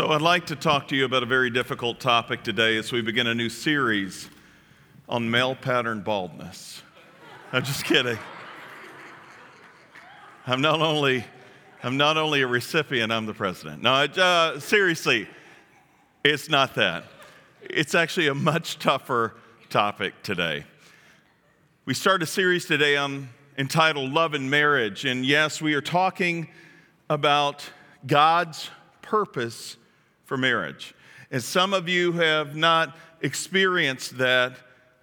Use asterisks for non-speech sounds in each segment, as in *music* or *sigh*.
So, I'd like to talk to you about a very difficult topic today as we begin a new series on male pattern baldness. I'm just kidding. I'm not only, I'm not only a recipient, I'm the president. No, uh, seriously, it's not that. It's actually a much tougher topic today. We start a series today on entitled Love and Marriage. And yes, we are talking about God's purpose for marriage. And some of you have not experienced that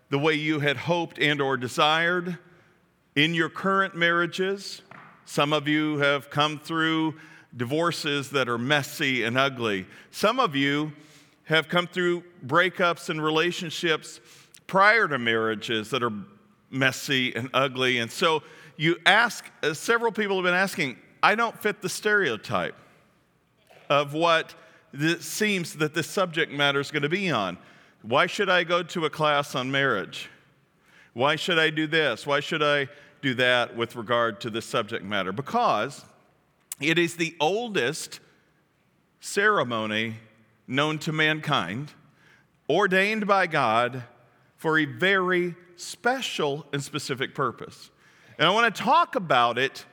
the way you had hoped and or desired in your current marriages. Some of you have come through divorces that are messy and ugly. Some of you have come through breakups and relationships prior to marriages that are messy and ugly. And so you ask, uh, several people have been asking, I don't fit the stereotype of what it seems that the subject matter is going to be on. Why should I go to a class on marriage? Why should I do this? Why should I do that with regard to this subject matter? Because it is the oldest ceremony known to mankind, ordained by God for a very special and specific purpose. And I want to talk about it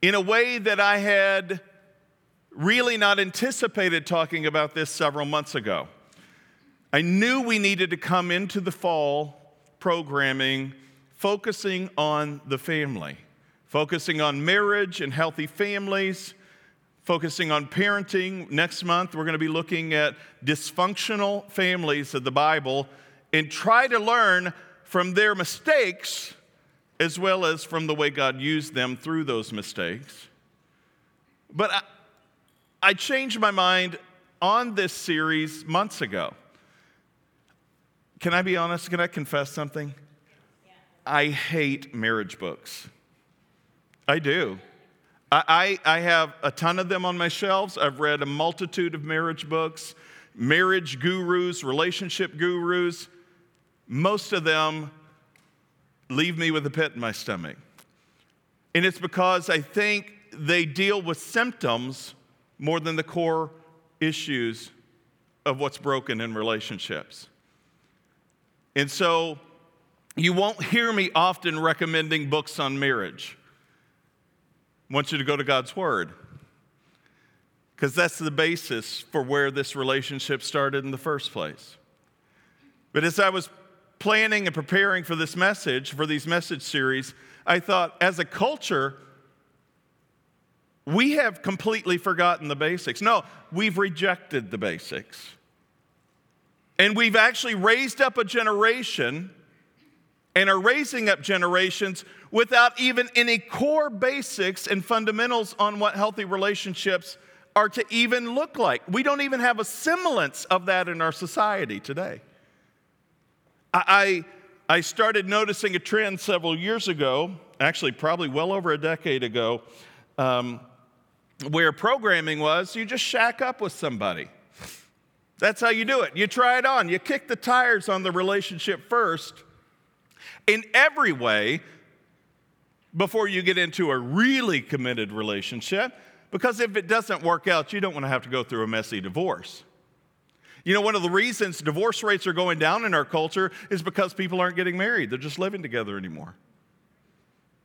in a way that I had really not anticipated talking about this several months ago. I knew we needed to come into the fall programming focusing on the family, focusing on marriage and healthy families, focusing on parenting. Next month, we're going to be looking at dysfunctional families of the Bible and try to learn from their mistakes as well as from the way God used them through those mistakes. But I, changed my mind on this series months ago. Can I be honest? Can I confess something? I hate marriage books. I do. I, I, I, have a ton of them on my shelves. I've read a multitude of marriage books, marriage gurus, relationship gurus. Most of them leave me with a pit in my stomach. And it's because I think they deal with symptoms more than the core issues of what's broken in relationships. And so you won't hear me often recommending books on marriage. I want you to go to God's Word because that's the basis for where this relationship started in the first place. But as I was planning and preparing for this message, for these message series, I thought as a culture, we have completely forgotten the basics. No, we've rejected the basics. And we've actually raised up a generation and are raising up generations without even any core basics and fundamentals on what healthy relationships are to even look like. We don't even have a semblance of that in our society today. I, I started noticing a trend several years ago, actually, probably well over a decade ago. Um, where programming was you just shack up with somebody. That's how you do it. You try it on, you kick the tires on the relationship first in every way before you get into a really committed relationship. Because if it doesn't work out, you don't want to have to go through a messy divorce. You know, one of the reasons divorce rates are going down in our culture is because people aren't getting married, they're just living together anymore.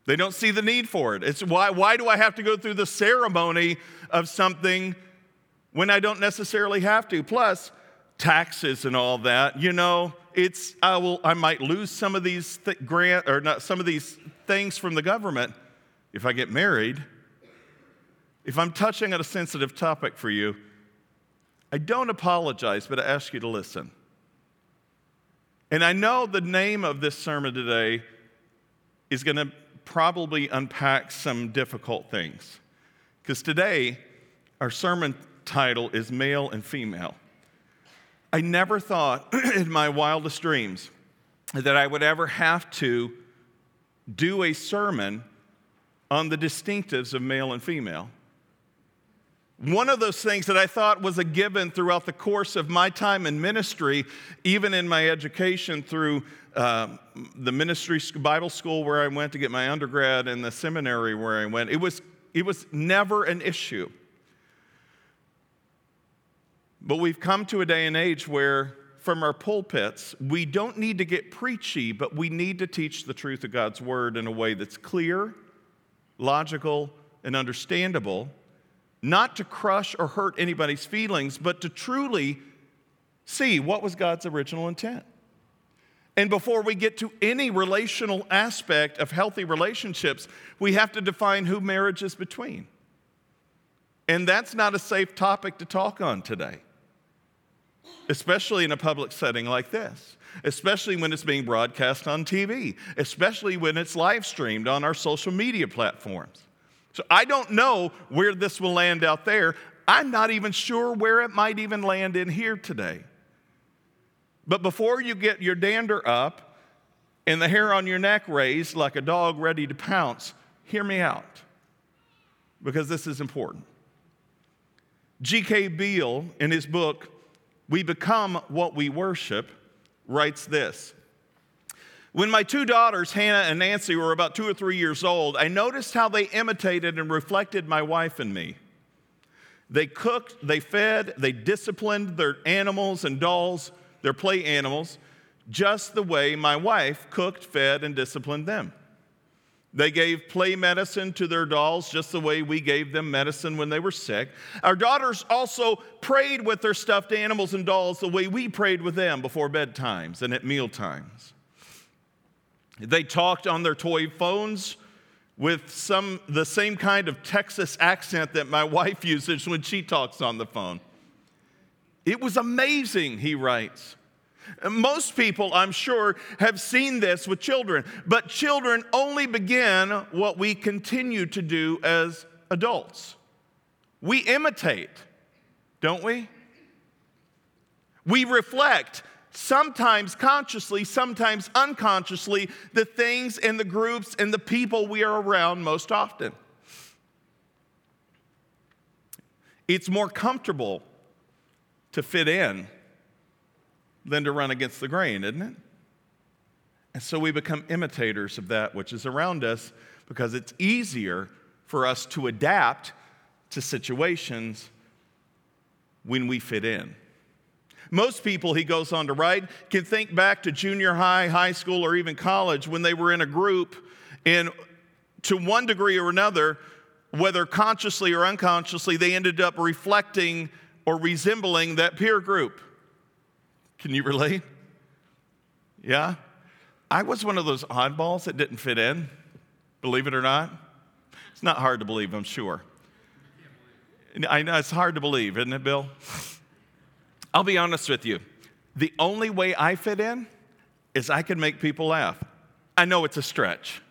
They don't see the need for it. It's why, why do I have to go through the ceremony of something when I don't necessarily have to? Plus, taxes and all that. You know, it's I will I might lose some of these th- grant or not some of these things from the government if I get married. If I'm touching on a sensitive topic for you, I don't apologize, but I ask you to listen. And I know the name of this sermon today is going to probably unpack some difficult things. Because today, our sermon title is Male and Female. I never thought *clears throat* in my wildest dreams that I would ever have to do a sermon on the distinctives of male and female. One of those things that I thought was a given throughout the course of my time in ministry, even in my education through uh, the ministry Bible school where I went to get my undergrad and the seminary where I went, it was, it was never an issue. But we've come to a day and age where, from our pulpits, we don't need to get preachy, but we need to teach the truth of God's word in a way that's clear, logical, and understandable not to crush or hurt anybody's feelings, but to truly see what was God's original intent. And before we get to any relational aspect of healthy relationships, we have to define who marriage is between. And that's not a safe topic to talk on today, especially in a public setting like this, especially when it's being broadcast on TV, especially when it's live streamed on our social media platforms. So I don't know where this will land out there. I'm not even sure where it might even land in here today. But before you get your dander up and the hair on your neck raised like a dog ready to pounce, hear me out because this is important. G.K. Beale, in his book, We Become What We Worship, writes this when my two daughters, Hannah and Nancy, were about two or three years old, I noticed how they imitated and reflected my wife and me. They cooked, they fed, they disciplined their animals and dolls, their play animals, just the way my wife cooked, fed, and disciplined them. They gave play medicine to their dolls just the way we gave them medicine when they were sick. Our daughters also prayed with their stuffed animals and dolls the way we prayed with them before bedtimes and at meal times. They talked on their toy phones with some the same kind of Texas accent that my *laughs* wife uses when she talks on the phone. It was amazing, he writes. Most people, I'm sure, have seen this with children, but children only begin what we continue to do as adults. We imitate, don't we? We reflect sometimes consciously, sometimes unconsciously, the things and the groups and the people we are around most often. It's more comfortable to fit in than to run against the grain, isn't it? And so we become imitators of that which is around us because it's easier for us to adapt to situations when we fit in. Most people, he goes on to write, can think back to junior high, high school, or even college when they were in a group and to one degree or another, whether consciously or unconsciously, they ended up reflecting or resembling that peer group. Can you relate? Yeah? I was one of those oddballs that didn't fit in, believe it or not. It's not hard to believe, I'm sure. I know it's hard to believe, isn't it, Bill? *laughs* I'll be honest with you. The only way I fit in is I can make people laugh. I know it's a stretch.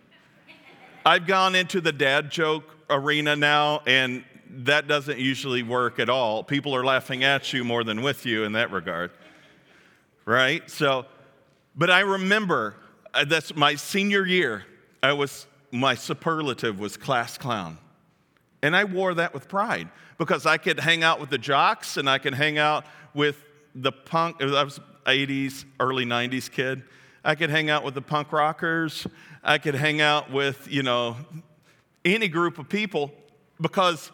I've gone into the dad joke arena now, and that doesn't usually work at all. People are laughing at you more than with you in that regard. Right? So, but I remember uh, that's my senior year. I was, my superlative was class clown. And I wore that with pride because I could hang out with the jocks and I could hang out with the punk, I was 80s, early 90s kid. I could hang out with the punk rockers. I could hang out with, you know, any group of people because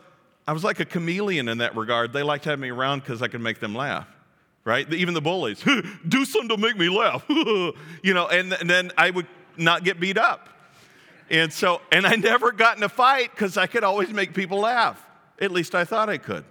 I was like a chameleon in that regard. They liked having me around because I could make them laugh, right? Even the bullies, *laughs* do something to make me laugh, *laughs* you know, and, and then I would not get beat up. And so, and I never got in a fight because I could always make people laugh. At least I thought I could.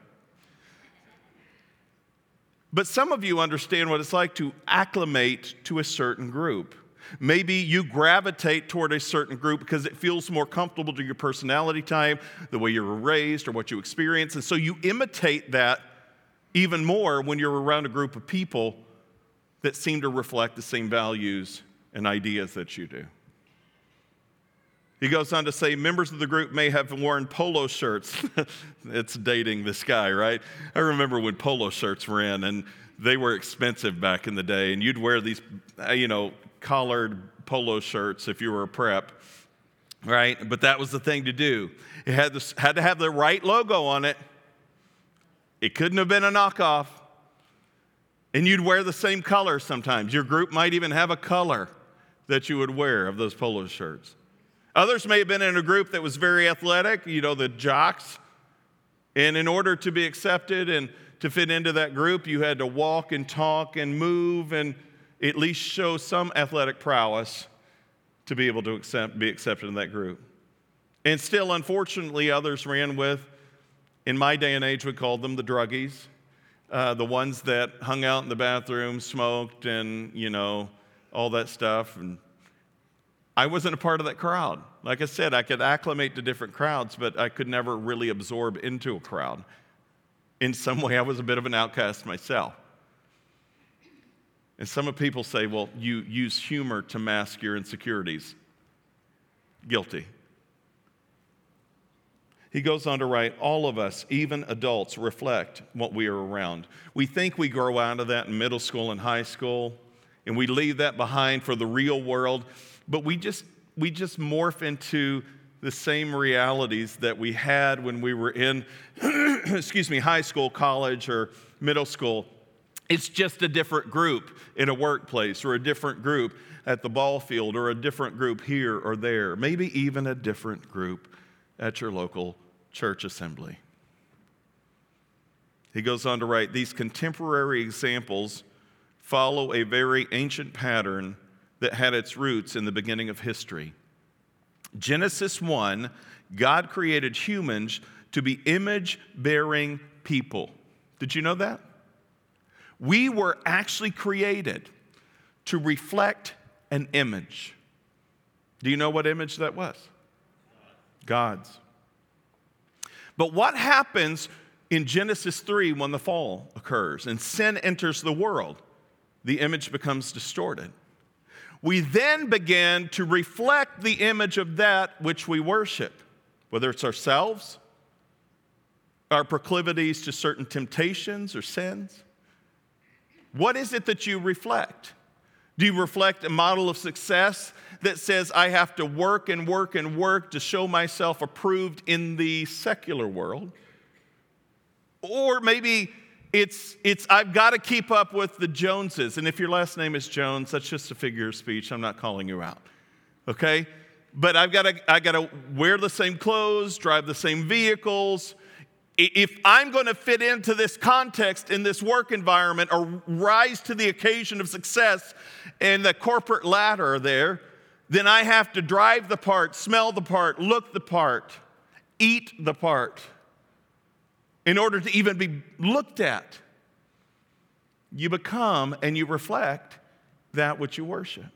But some of you understand what it's like to acclimate to a certain group. Maybe you gravitate toward a certain group because it feels more comfortable to your personality type, the way you were raised, or what you experience. And so you imitate that even more when you're around a group of people that seem to reflect the same values and ideas that you do. He goes on to say members of the group may have worn polo shirts. *laughs* it's dating this guy, right? I remember when polo shirts were in and they were expensive back in the day, and you'd wear these, uh, you know, collared polo shirts if you were a prep, right? But that was the thing to do. It had, this, had to have the right logo on it. It couldn't have been a knockoff. And you'd wear the same color sometimes. Your group might even have a color that you would wear of those polo shirts. Others may have been in a group that was very athletic, you know, the jocks. And in order to be accepted and to fit into that group, you had to walk and talk and move and at least show some athletic prowess to be able to accept, be accepted in that group. And still, unfortunately, others ran with, in my day and age, we called them the druggies, uh, the ones that hung out in the bathroom, smoked, and, you know, all that stuff. And I wasn't a part of that crowd. Like I said, I could acclimate to different crowds, but I could never really absorb into a crowd. In some way, I was a bit of an outcast myself. And some of people say, well, you use humor to mask your insecurities. Guilty. He goes on to write, all of us, even adults, reflect what we are around. We think we grow out of that in middle school and high school, and we leave that behind for the real world but we just, we just morph into the same realities that we had when we were in, *clears throat* excuse me, high school, college, or middle school. It's just a different group in a workplace, or a different group at the ball field, or a different group here or there, maybe even a different group at your local church assembly. He goes on to write these contemporary examples follow a very ancient pattern that had its roots in the beginning of history. Genesis 1, God created humans to be image bearing people. Did you know that? We were actually created to reflect an image. Do you know what image that was? God's. But what happens in Genesis 3 when the fall occurs and sin enters the world? The image becomes distorted we then begin to reflect the image of that which we worship, whether it's ourselves, our proclivities to certain temptations or sins. What is it that you reflect? Do you reflect a model of success that says, I have to work and work and work to show myself approved in the secular world? Or maybe it's, it's I've got to keep up with the Joneses. And if your last name is Jones, that's just a figure of speech. I'm not calling you out. Okay? But I've got to, I've got to wear the same clothes, drive the same vehicles. If I'm going to fit into this context in this work environment or rise to the occasion of success in the corporate ladder there, then I have to drive the part, smell the part, look the part, eat the part in order to even be looked at. You become and you reflect that which you worship.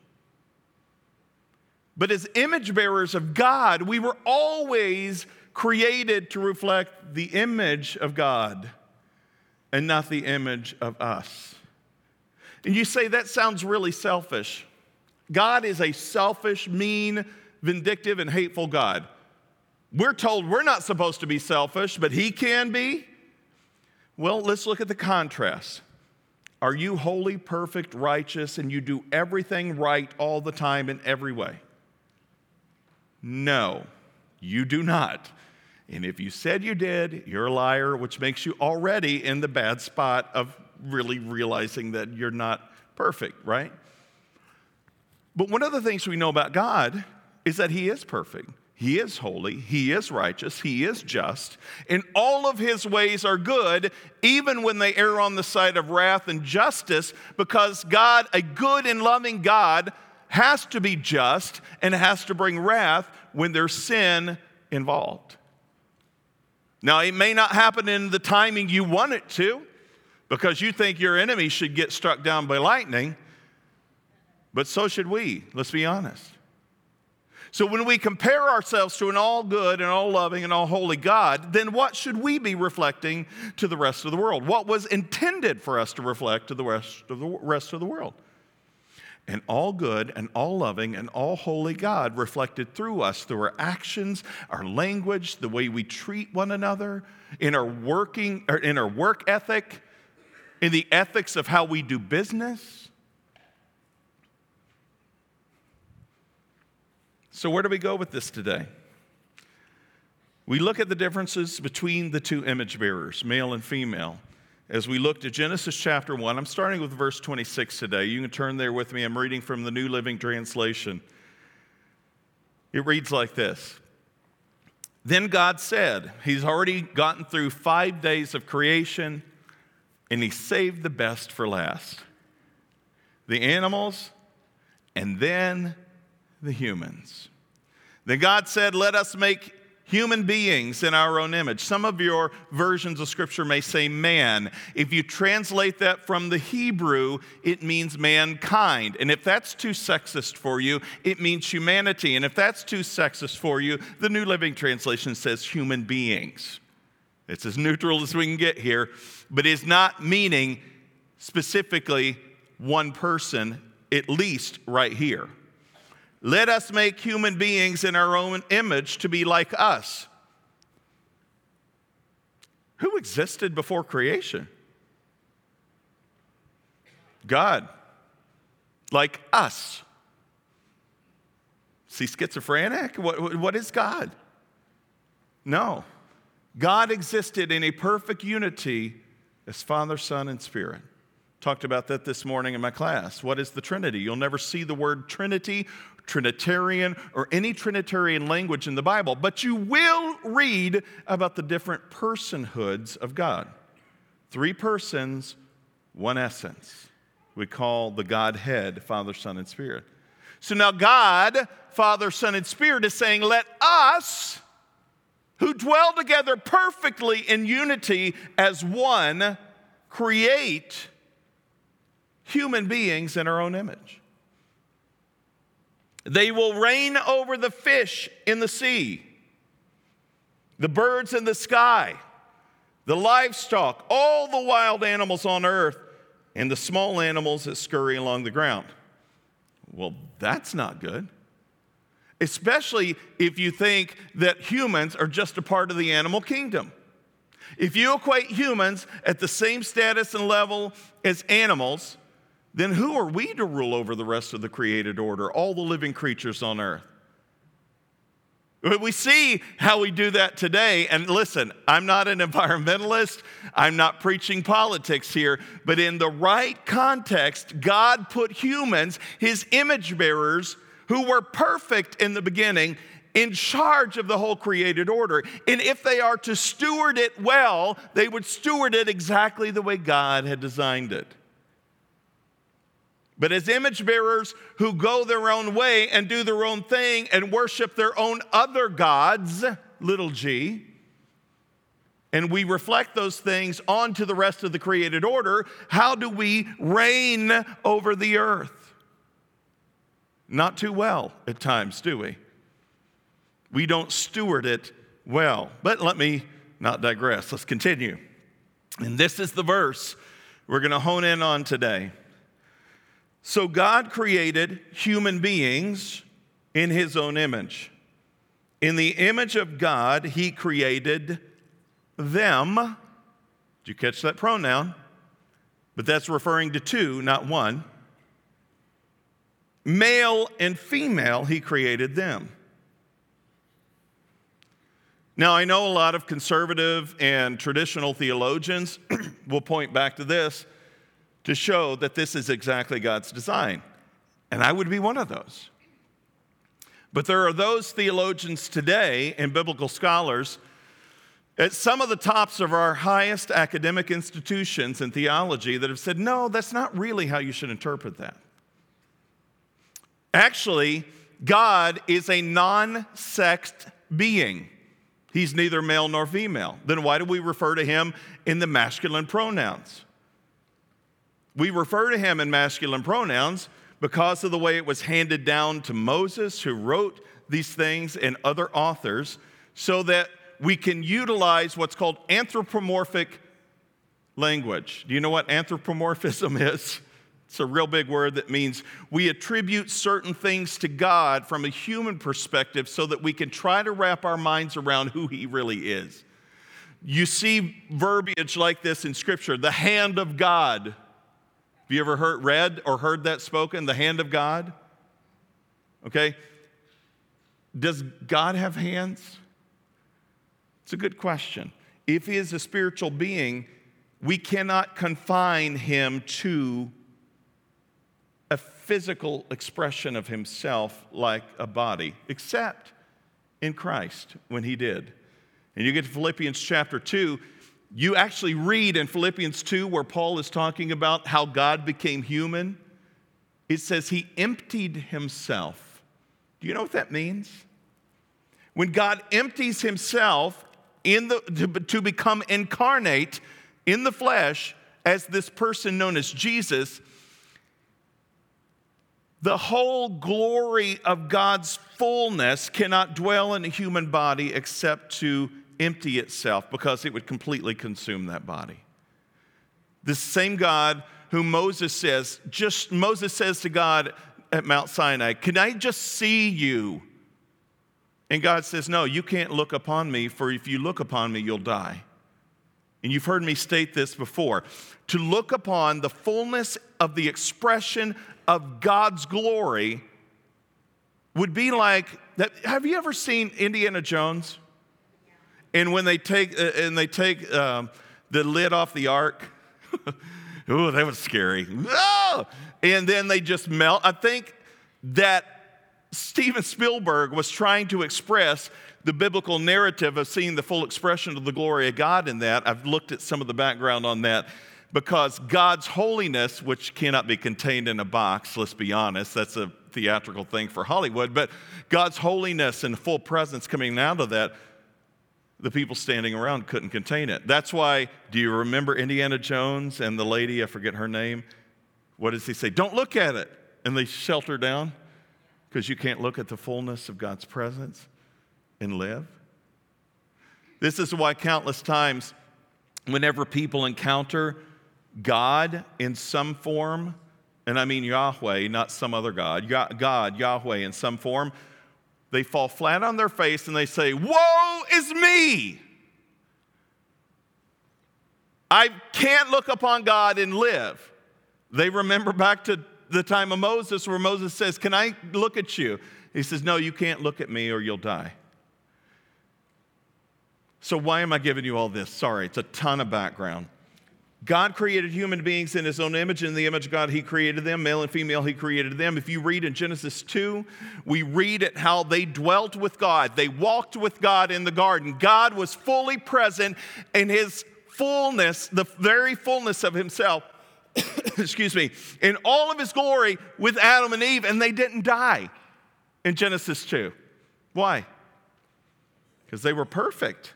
But as image bearers of God, we were always created to reflect the image of God and not the image of us. And you say that sounds really selfish. God is a selfish, mean, vindictive, and hateful God. We're told we're not supposed to be selfish, but he can be. Well, let's look at the contrast. Are you holy, perfect, righteous, and you do everything right all the time in every way? No, you do not. And if you said you did, you're a liar, which makes you already in the bad spot of really realizing that you're not perfect, right? But one of the things we know about God is that He is perfect. He is holy, He is righteous, He is just, and all of His ways are good, even when they err on the side of wrath and justice, because God, a good and loving God, has to be just and has to bring wrath when there's sin involved. Now, it may not happen in the timing you want it to, because you think your enemy should get struck down by lightning, but so should we, let's be honest. So when we compare ourselves to an all good and all loving and all holy God, then what should we be reflecting to the rest of the world? What was intended for us to reflect to the rest of the rest of the world? and all good and all loving and all holy God reflected through us, through our actions, our language, the way we treat one another, in our working or in our work ethic, in the ethics of how we do business. So, where do we go with this today? We look at the differences between the two image bearers, male and female as we look to Genesis chapter 1. I'm starting with verse 26 today. You can turn there with me. I'm reading from the New Living Translation. It reads like this Then God said, He's already gotten through five days of creation, and He saved the best for last the animals, and then the humans. Then God said, Let us make human beings in our own image. Some of your versions of scripture may say man. If you translate that from the Hebrew, it means mankind. And if that's too sexist for you, it means humanity. And if that's too sexist for you, the New Living Translation says human beings. It's as neutral as we can get here, but it's not meaning specifically one person, at least right here. Let us make human beings in our own image to be like us. Who existed before creation? God, like us. See, schizophrenic? What, what is God? No. God existed in a perfect unity as Father, Son, and Spirit. Talked about that this morning in my class. What is the Trinity? You'll never see the word Trinity Trinitarian, or any Trinitarian language in the Bible, but you will read about the different personhoods of God. Three persons, one essence. We call the Godhead Father, Son, and Spirit. So now God, Father, Son, and Spirit is saying, let us, who dwell together perfectly in unity as one, create human beings in our own image. They will reign over the fish in the sea, the birds in the sky, the livestock, all the wild animals on earth, and the small animals that scurry along the ground. Well, that's not good. Especially if you think that humans are just a part of the animal kingdom. If you equate humans at the same status and level as animals, then who are we to rule over the rest of the created order, all the living creatures on earth? We see how we do that today. And listen, I'm not an environmentalist. I'm not preaching politics here. But in the right context, God put humans, his image bearers, who were perfect in the beginning, in charge of the whole created order. And if they are to steward it well, they would steward it exactly the way God had designed it. But as image bearers who go their own way and do their own thing and worship their own other gods, little g, and we reflect those things onto the rest of the created order, how do we reign over the earth? Not too well at times, do we? We don't steward it well. But let me not digress. Let's continue. And this is the verse we're going to hone in on today. So God created human beings in his own image. In the image of God, he created them. Did you catch that pronoun? But that's referring to two, not one. Male and female, he created them. Now, I know a lot of conservative and traditional theologians *clears throat* will point back to this to show that this is exactly God's design. And I would be one of those. But there are those theologians today and biblical scholars at some of the tops of our highest academic institutions in theology that have said, no, that's not really how you should interpret that. Actually, God is a non sexed being. He's neither male nor female. Then why do we refer to him in the masculine pronouns? We refer to him in masculine pronouns because of the way it was handed down to Moses, who wrote these things, and other authors, so that we can utilize what's called anthropomorphic language. Do you know what anthropomorphism *laughs* is? It's a real big word that means we attribute certain things to God from a human perspective so that we can try to wrap our minds around who He really is. You see verbiage like this in Scripture the hand of God. Have you ever heard, read or heard that spoken? The hand of God? Okay? Does God have hands? It's a good question. If He is a spiritual being, we cannot confine Him to a physical expression of himself like a body, except in Christ when he did. And you get to Philippians chapter 2, you actually read in Philippians 2 where Paul is talking about how God became human. It says he emptied himself. Do you know what that means? When God empties himself in the, to, to become incarnate in the flesh as this person known as Jesus, the whole glory of God's fullness cannot dwell in a human body except to empty itself because it would completely consume that body. The same God whom Moses says, just Moses says to God at Mount Sinai, Can I just see you? And God says, No, you can't look upon me, for if you look upon me, you'll die. And you've heard me state this before. To look upon the fullness of the expression of God's glory would be like that. Have you ever seen Indiana Jones? And when they take uh, and they take um, the lid off the ark, *laughs* oh, that was scary. Oh! And then they just melt. I think that Steven Spielberg was trying to express the biblical narrative of seeing the full expression of the glory of God in that. I've looked at some of the background on that because God's holiness, which cannot be contained in a box, let's be honest, that's a theatrical thing for Hollywood, but God's holiness and full presence coming out of that, the people standing around couldn't contain it. That's why, do you remember Indiana Jones and the lady, I forget her name? What does he say? Don't look at it. And they shelter down because you can't look at the fullness of God's presence and live. This is why countless times, whenever people encounter God in some form, and I mean Yahweh, not some other God, God, Yahweh in some form, they fall flat on their face and they say, Woe is me! I can't look upon God and live. They remember back to the time of Moses where Moses says, Can I look at you? He says, No, you can't look at me or you'll die. So, why am I giving you all this? Sorry, it's a ton of background. God created human beings in his own image. In the image of God, he created them. Male and female, he created them. If you read in Genesis 2, we read at how they dwelt with God. They walked with God in the garden. God was fully present in his fullness, the very fullness of himself, *coughs* excuse me, in all of his glory with Adam and Eve, and they didn't die in Genesis 2. Why? Because they were perfect.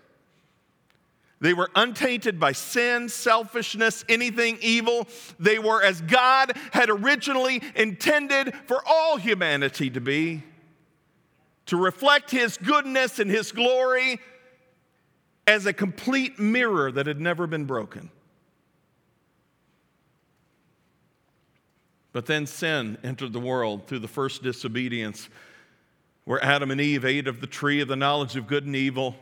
They were untainted by sin, selfishness, anything evil. They were as God had originally intended for all humanity to be to reflect His goodness and His glory as a complete mirror that had never been broken. But then sin entered the world through the first disobedience, where Adam and Eve ate of the tree of the knowledge of good and evil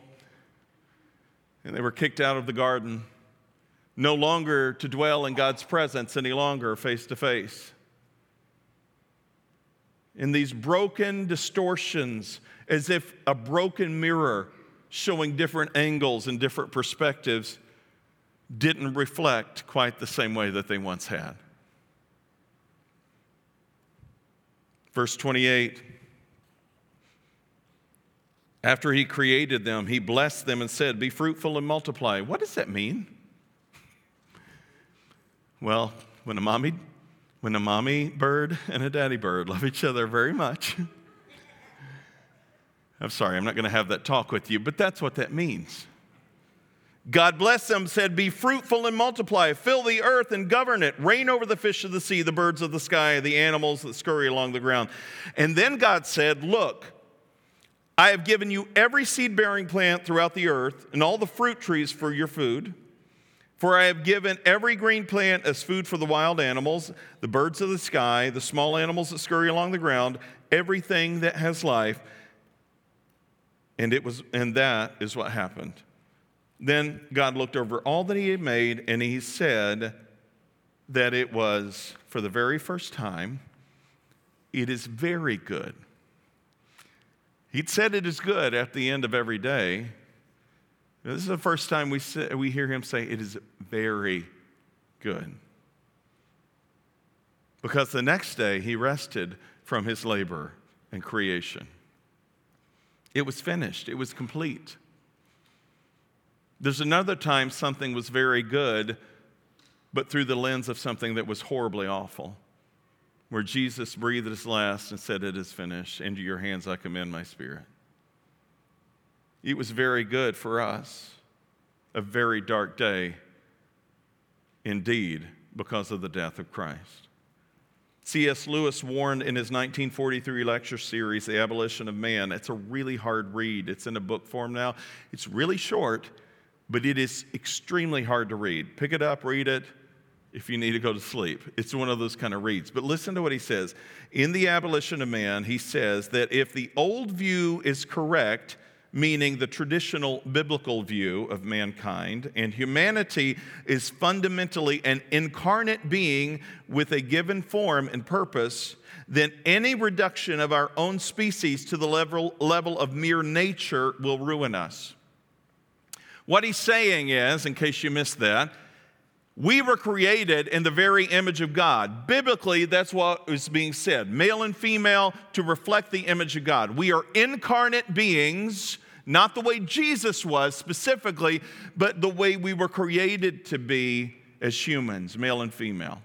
and they were kicked out of the garden, no longer to dwell in God's presence any longer face to face. In these broken distortions, as if a broken mirror showing different angles and different perspectives didn't reflect quite the same way that they once had. Verse 28 after he created them, he blessed them and said, Be fruitful and multiply. What does that mean? Well, when a mommy, when a mommy bird and a daddy bird love each other very much, *laughs* I'm sorry, I'm not going to have that talk with you, but that's what that means. God blessed them, said, Be fruitful and multiply, fill the earth and govern it, reign over the fish of the sea, the birds of the sky, the animals that scurry along the ground. And then God said, Look, I have given you every seed bearing plant throughout the earth and all the fruit trees for your food. For I have given every green plant as food for the wild animals, the birds of the sky, the small animals that scurry along the ground, everything that has life. And it was and that is what happened. Then God looked over all that he had made and he said that it was for the very first time it is very good. He'd said it is good at the end of every day. This is the first time we, say, we hear him say it is very good. Because the next day he rested from his labor and creation. It was finished, it was complete. There's another time something was very good, but through the lens of something that was horribly awful, where Jesus breathed his last and said, It is finished. Into your hands I commend my spirit. It was very good for us, a very dark day indeed, because of the death of Christ. C.S. Lewis warned in his 1943 lecture series, The Abolition of Man. It's a really hard read. It's in a book form now. It's really short, but it is extremely hard to read. Pick it up, read it if you need to go to sleep. It's one of those kind of reads. But listen to what he says. In The Abolition of Man, he says that if the old view is correct, meaning the traditional biblical view of mankind, and humanity is fundamentally an incarnate being with a given form and purpose, then any reduction of our own species to the level, level of mere nature will ruin us. What he's saying is, in case you missed that, we were created in the very image of God. Biblically, that's what is being said male and female to reflect the image of God. We are incarnate beings, not the way Jesus was specifically, but the way we were created to be as humans, male and female.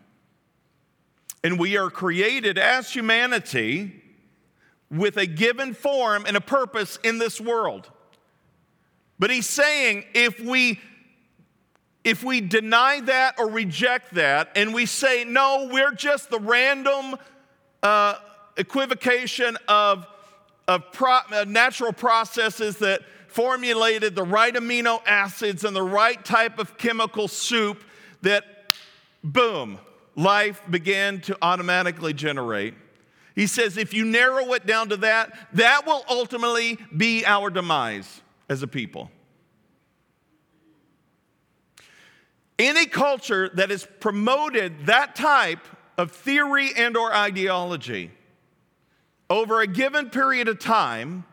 And we are created as humanity with a given form and a purpose in this world. But he's saying if we if we deny that or reject that and we say, no, we're just the random uh, equivocation of, of pro- uh, natural processes that formulated the right amino acids and the right type of chemical soup, that boom, life began to automatically generate. He says, if you narrow it down to that, that will ultimately be our demise as a people. Any culture that has promoted that type of theory and or ideology over a given period of time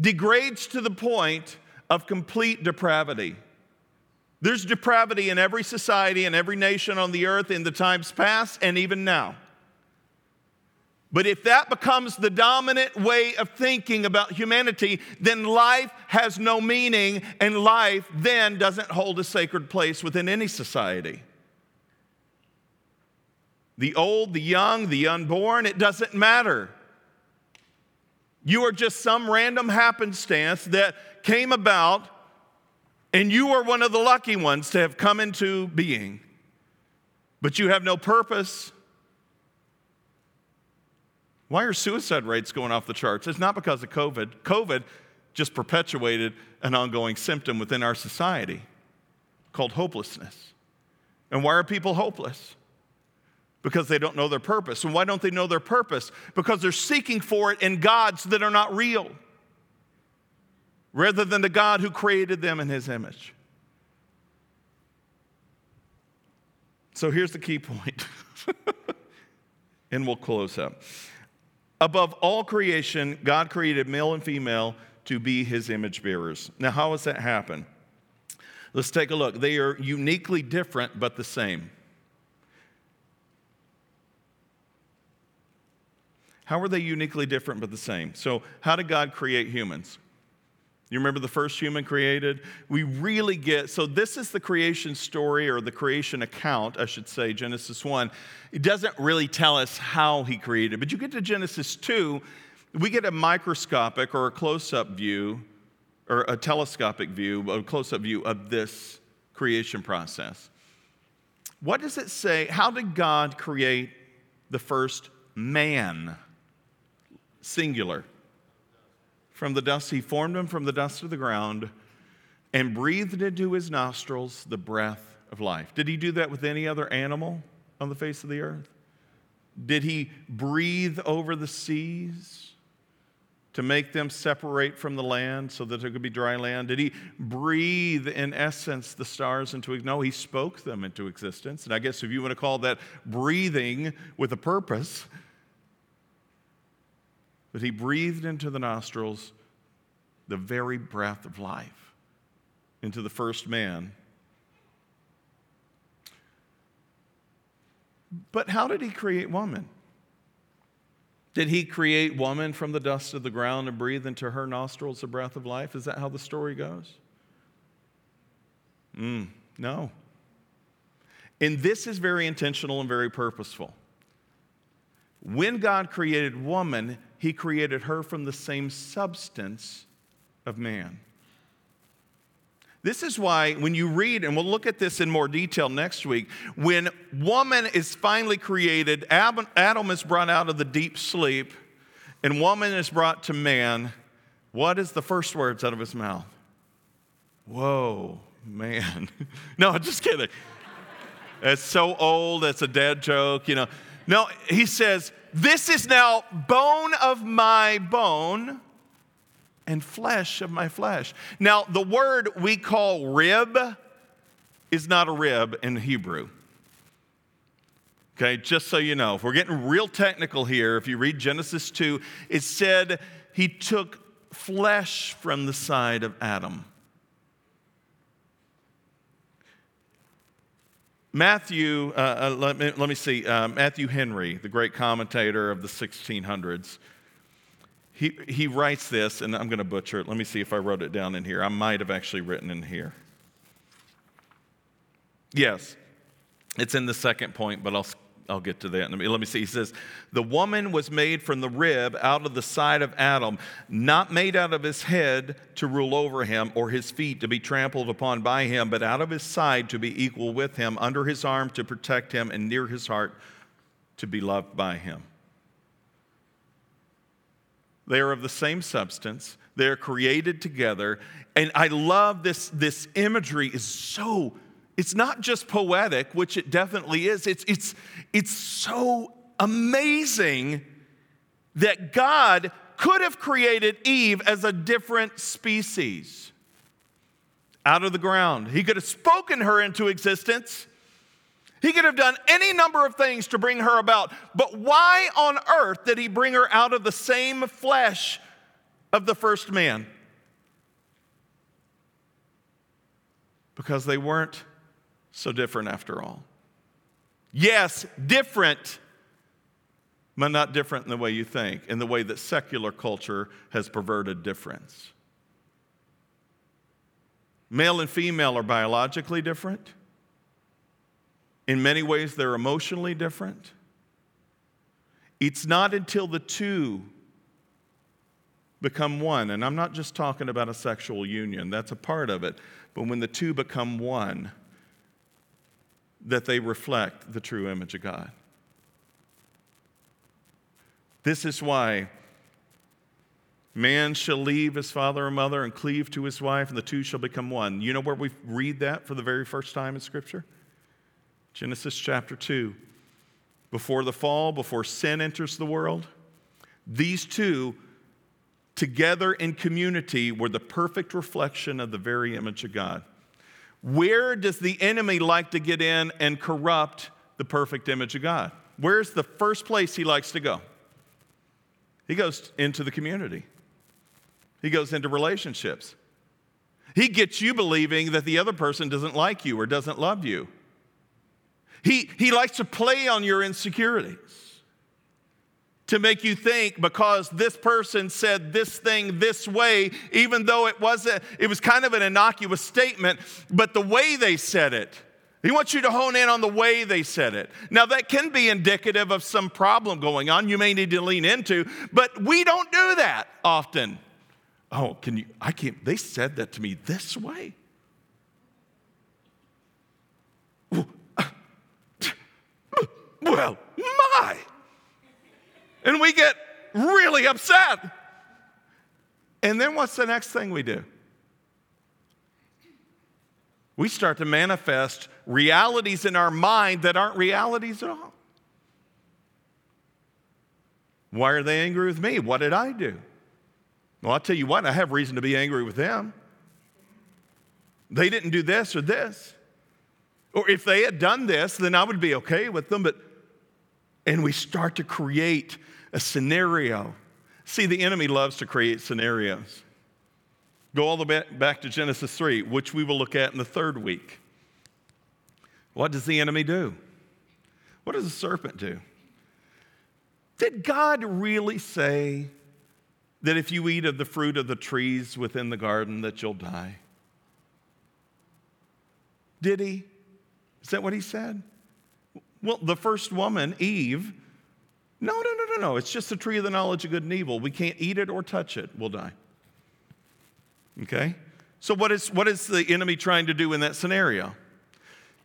degrades to the point of complete depravity. There's depravity in every society and every nation on the earth in the times past and even now. But if that becomes the dominant way of thinking about humanity, then life has no meaning, and life then doesn't hold a sacred place within any society. The old, the young, the unborn, it doesn't matter. You are just some random happenstance that came about, and you are one of the lucky ones to have come into being. But you have no purpose, why are suicide rates going off the charts? It's not because of COVID. COVID just perpetuated an ongoing symptom within our society called hopelessness. And why are people hopeless? Because they don't know their purpose. And why don't they know their purpose? Because they're seeking for it in gods that are not real, rather than the God who created them in his image. So here's the key point, *laughs* and we'll close up. Above all creation, God created male and female to be his image bearers. Now, how does that happen? Let's take a look. They are uniquely different but the same. How are they uniquely different but the same? So, how did God create humans? You remember the first human created? We really get, so this is the creation story or the creation account, I should say, Genesis 1. It doesn't really tell us how he created, but you get to Genesis 2, we get a microscopic or a close up view or a telescopic view, a close up view of this creation process. What does it say? How did God create the first man? Singular. From the dust, he formed him from the dust of the ground and breathed into his nostrils the breath of life. Did he do that with any other animal on the face of the earth? Did he breathe over the seas? to make them separate from the land so that there could be dry land? Did he breathe, in essence, the stars into existence? No, he spoke them into existence. And I guess if you want to call that breathing with a purpose, but he breathed into the nostrils the very breath of life into the first man. But how did he create woman? Did he create woman from the dust of the ground and breathe into her nostrils the breath of life? Is that how the story goes? Mm, no. And this is very intentional and very purposeful. When God created woman, he created her from the same substance of man. This is why, when you read, and we'll look at this in more detail next week, when woman is finally created, Adam is brought out of the deep sleep, and woman is brought to man, what is the first words out of his mouth? Whoa, man. *laughs* no, just kidding. It's so old, it's a dead joke, you know. No, he says, This is now bone of my bone and flesh of my flesh. Now, the word we call rib is not a rib in Hebrew. Okay, just so you know, if we're getting real technical here, if you read Genesis 2, it said he took flesh from the side of Adam. Matthew, uh, uh, let, me, let me see, uh, Matthew Henry, the great commentator of the 1600s, he, he writes this, and I'm going to butcher it. Let me see if I wrote it down in here. I might have actually written in here. Yes, it's in the second point, but I'll, I'll get to that. Let me see. He says, The woman was made from the rib out of the side of Adam, not made out of his head to rule over him, or his feet to be trampled upon by him, but out of his side to be equal with him, under his arm to protect him, and near his heart to be loved by him. They are of the same substance. They are created together. And I love this, this imagery is so, it's not just poetic, which it definitely is. It's, it's, it's so amazing that God could have created Eve as a different species out of the ground. He could have spoken her into existence he could have done any number of things to bring her about, but why on earth did he bring her out of the same flesh of the first man? Because they weren't so different after all. Yes, different, but not different in the way you think, in the way that secular culture has perverted difference. Male and female are biologically different. In many ways, they're emotionally different. It's not until the two become one, and I'm not just talking about a sexual union, that's a part of it, but when the two become one, that they reflect the true image of God. This is why man shall leave his father and mother and cleave to his wife, and the two shall become one. You know where we read that for the very first time in Scripture? Genesis chapter 2. Before the fall, before sin enters the world, these two together in community were the perfect reflection of the very image of God. Where does the enemy like to get in and corrupt the perfect image of God? Where's the first place he likes to go? He goes into the community, he goes into relationships. He gets you believing that the other person doesn't like you or doesn't love you. He, he likes to play on your insecurities to make you think because this person said this thing this way, even though it wasn't it was kind of an innocuous statement, but the way they said it, he wants you to hone in on the way they said it. Now, that can be indicative of some problem going on you may need to lean into, but we don't do that often. Oh, can you? I can't. They said that to me this way. Well, my. And we get really upset. And then what's the next thing we do? We start to manifest realities in our mind that aren't realities at all. Why are they angry with me? What did I do? Well, I'll tell you what, I have reason to be angry with them. They didn't do this or this. Or if they had done this, then I would be okay with them. But, and we start to create a scenario. See, the enemy loves to create scenarios. Go all the way back to Genesis 3, which we will look at in the third week. What does the enemy do? What does the serpent do? Did God really say that if you eat of the fruit of the trees within the garden that you'll die? Did he? Is that what he said? Well, the first woman, Eve, no, no, no, no, no. It's just the tree of the knowledge of good and evil. We can't eat it or touch it. We'll die. Okay? So, what is, what is the enemy trying to do in that scenario?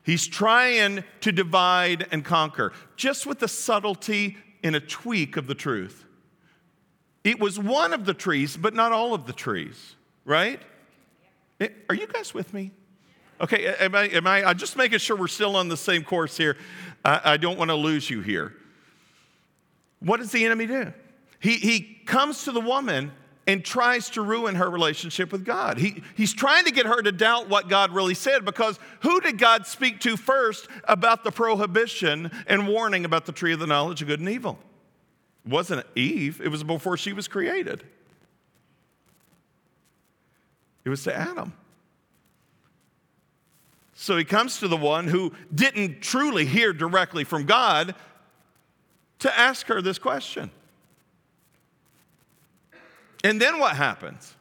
He's trying to divide and conquer, just with the subtlety and a tweak of the truth. It was one of the trees, but not all of the trees, right? Eh, are you guys with me? Okay, am I, am I I'm just making sure we're still on the same course here. I, I don't want to lose you here. What does the enemy do? He, he comes to the woman and tries to ruin her relationship with God. He, he's trying to get her to doubt what God really said because who did God speak to first about the prohibition and warning about the tree of the knowledge of good and evil? It wasn't Eve, it was before she was created. It was to Adam. So he comes to the one who didn't truly hear directly from God to ask her this question. And then what happens?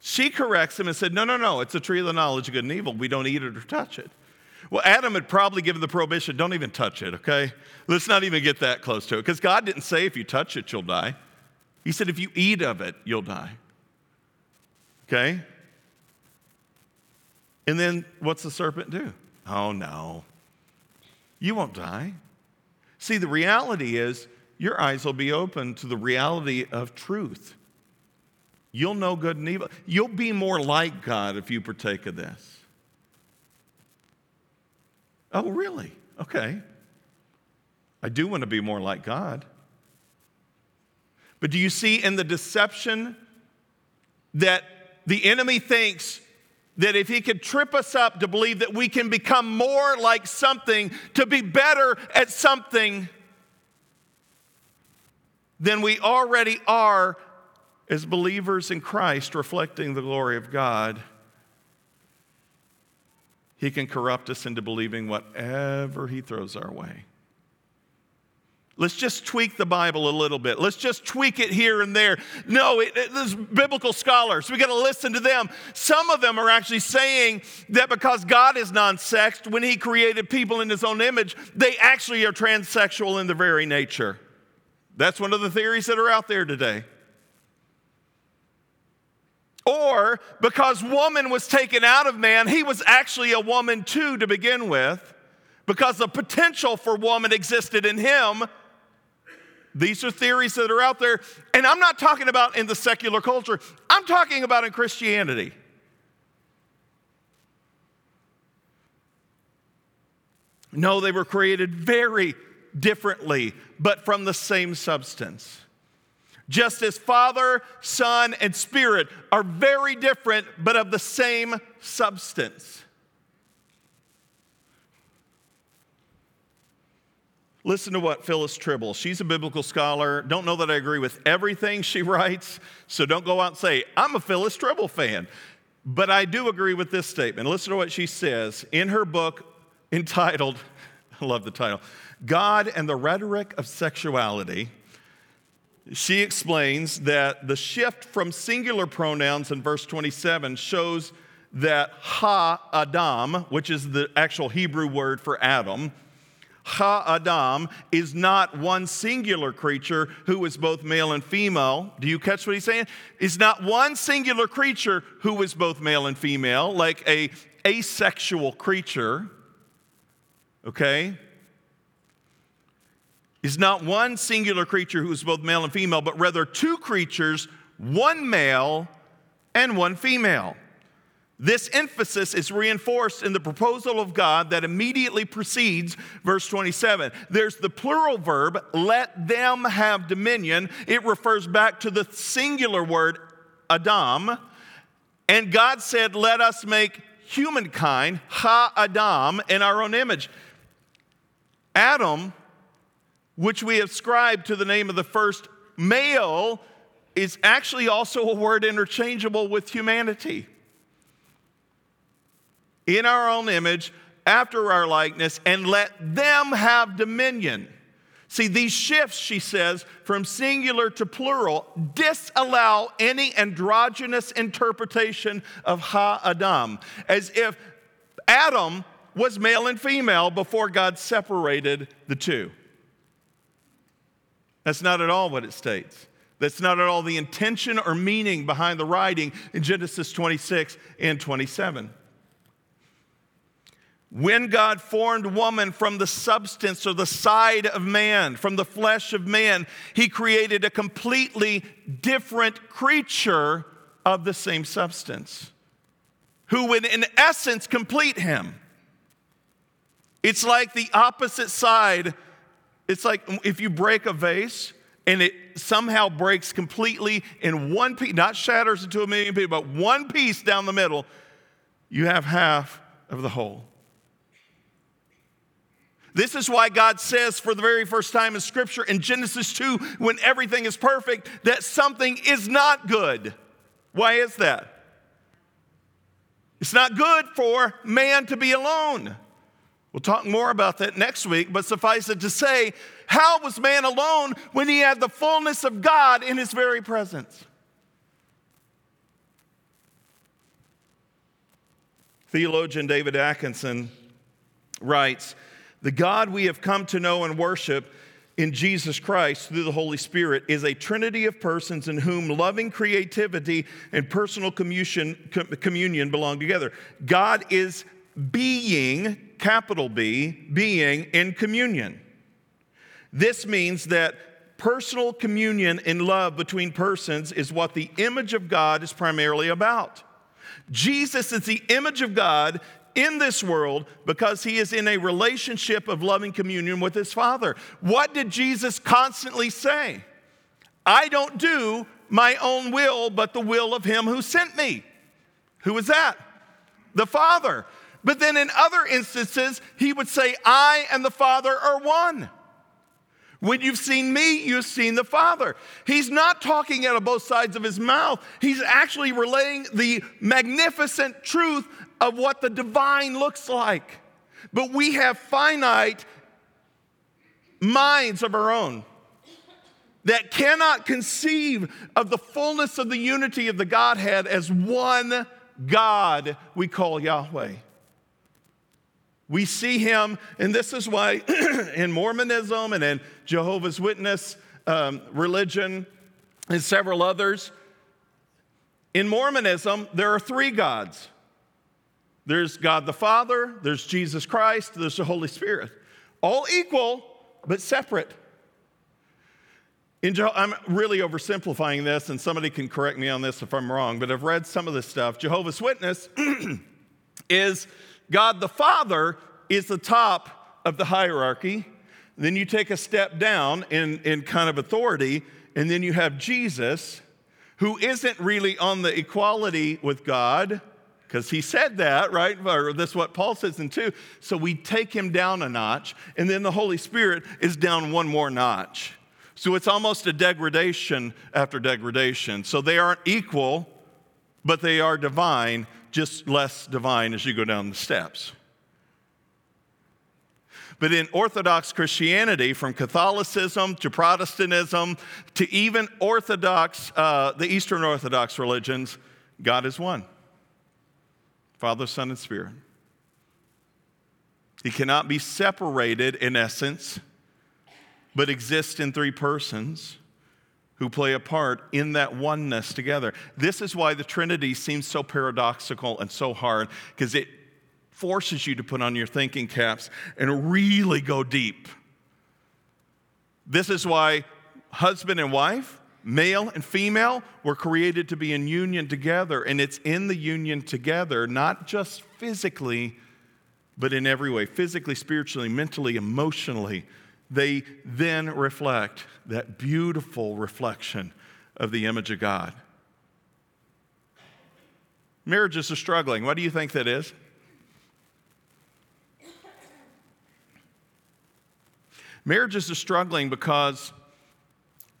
She corrects him and said, No, no, no, it's a tree of the knowledge of good and evil. We don't eat it or touch it. Well, Adam had probably given the prohibition don't even touch it, okay? Let's not even get that close to it. Because God didn't say if you touch it, you'll die. He said if you eat of it, you'll die. Okay? And then what's the serpent do? Oh, no. You won't die. See, the reality is your eyes will be open to the reality of truth. You'll know good and evil. You'll be more like God if you partake of this. Oh, really? Okay. I do want to be more like God. But do you see in the deception that the enemy thinks that if he could trip us up to believe that we can become more like something, to be better at something than we already are as believers in Christ, reflecting the glory of God, he can corrupt us into believing whatever he throws our way. Let's just tweak the Bible a little bit. Let's just tweak it here and there. No, it, it, there's biblical scholars. We got to listen to them. Some of them are actually saying that because God is non sexed, when He created people in His own image, they actually are transsexual in their very nature. That's one of the theories that are out there today. Or because woman was taken out of man, he was actually a woman too to begin with, because the potential for woman existed in him these are theories that are out there. And I'm not talking about in the secular culture, I'm talking about in Christianity. No, they were created very differently, but from the same substance. Just as Father, Son, and Spirit are very different, but of the same substance. Listen to what Phyllis Trible, she's a biblical scholar. Don't know that I agree with everything she *laughs* writes, so don't go out and say, I'm a Phyllis Trible fan. But I do agree with this statement. Listen to what she says in her book entitled, *laughs* I love the title, God and the Rhetoric of Sexuality. She explains that the shift from singular pronouns in verse 27 shows that ha Adam, which is the actual Hebrew word for Adam, Ha Adam is not one singular creature who is both male and female. Do you catch what he's saying? Is not one singular creature who is both male and female, like a asexual creature. Okay? Is not one singular creature who is both male and female, but rather two creatures, one male and one female. This emphasis is reinforced in the proposal of God that immediately precedes verse 27. There's the plural verb, let them have dominion. It refers back to the singular word, Adam. And God said, Let us make humankind, Ha Adam, in our own image. Adam, which we ascribe to the name of the first male, is actually also a word interchangeable with humanity in our own image, after our likeness, and let them have dominion. See, these shifts, she says, from singular to plural, disallow any androgynous interpretation of Ha Adam, as if Adam was male and female before God separated the two. That's not at all what it states. That's not at all the intention or meaning behind the writing in Genesis 26 and 27. When God formed woman from the substance or the side of man, from the flesh of man, he created a completely different creature of the same substance who would, in essence, complete him. It's like the opposite side. It's like if you break a vase and it somehow breaks completely in one piece, not shatters into a million pieces, but one piece down the middle, you have half of the whole. This is why God says for the very first time in Scripture in Genesis 2, when everything is perfect, that something is not good. Why is that? It's not good for man to be alone. We'll talk more about that next week, but suffice it to say, how was man alone when he had the fullness of God in his very presence? Theologian David Atkinson writes the God we have come to know and worship in Jesus Christ through the Holy Spirit is a trinity of persons in whom loving creativity and personal communion, communion belong together. God is being, capital B, being in communion. This means that personal communion in love between persons is what the image of God is primarily about. Jesus is the image of God in this world because he is in a relationship of loving communion with his Father. What did Jesus constantly say? I don't do my own will, but the will of him who sent me. Who is that? The Father. But then in other instances, he would say, I and the Father are one. When you've seen me, you've seen the Father. He's not talking out of both sides of his mouth. He's actually relaying the magnificent truth of what the divine looks like. But we have finite minds of our own that cannot conceive of the fullness of the unity of the Godhead as one God we call Yahweh. We see him, and this is why *clears throat* in Mormonism and in Jehovah's Witness um, religion and several others, in Mormonism, there are three gods there's God the Father, there's Jesus Christ, there's the Holy Spirit. All equal, but separate. Je- I'm really oversimplifying this, and somebody can correct me on this if I'm wrong, but I've read some of this stuff. Jehovah's Witness *clears throat* is God the Father is the top of the hierarchy. Then you take a step down in, in kind of authority, and then you have Jesus, who isn't really on the equality with God because he said that, right? Or that's what Paul says in 2. So we take him down a notch, and then the Holy Spirit is down one more notch. So it's almost a degradation after degradation. So they aren't equal, but they are divine, just less divine as you go down the steps. But in Orthodox Christianity, from Catholicism to Protestantism to even Orthodox, uh, the Eastern Orthodox religions, God is one. Father, Son, and Spirit. He cannot be separated in essence, but exists in three persons who play a part in that oneness together. This is why the Trinity seems so paradoxical and so hard, because it forces you to put on your thinking caps and really go deep. This is why husband and wife Male and female were created to be in union together, and it's in the union together, not just physically, but in every way physically, spiritually, mentally, emotionally. They then reflect that beautiful reflection of the image of God. Marriages are struggling. What do you think that is? Marriages are struggling because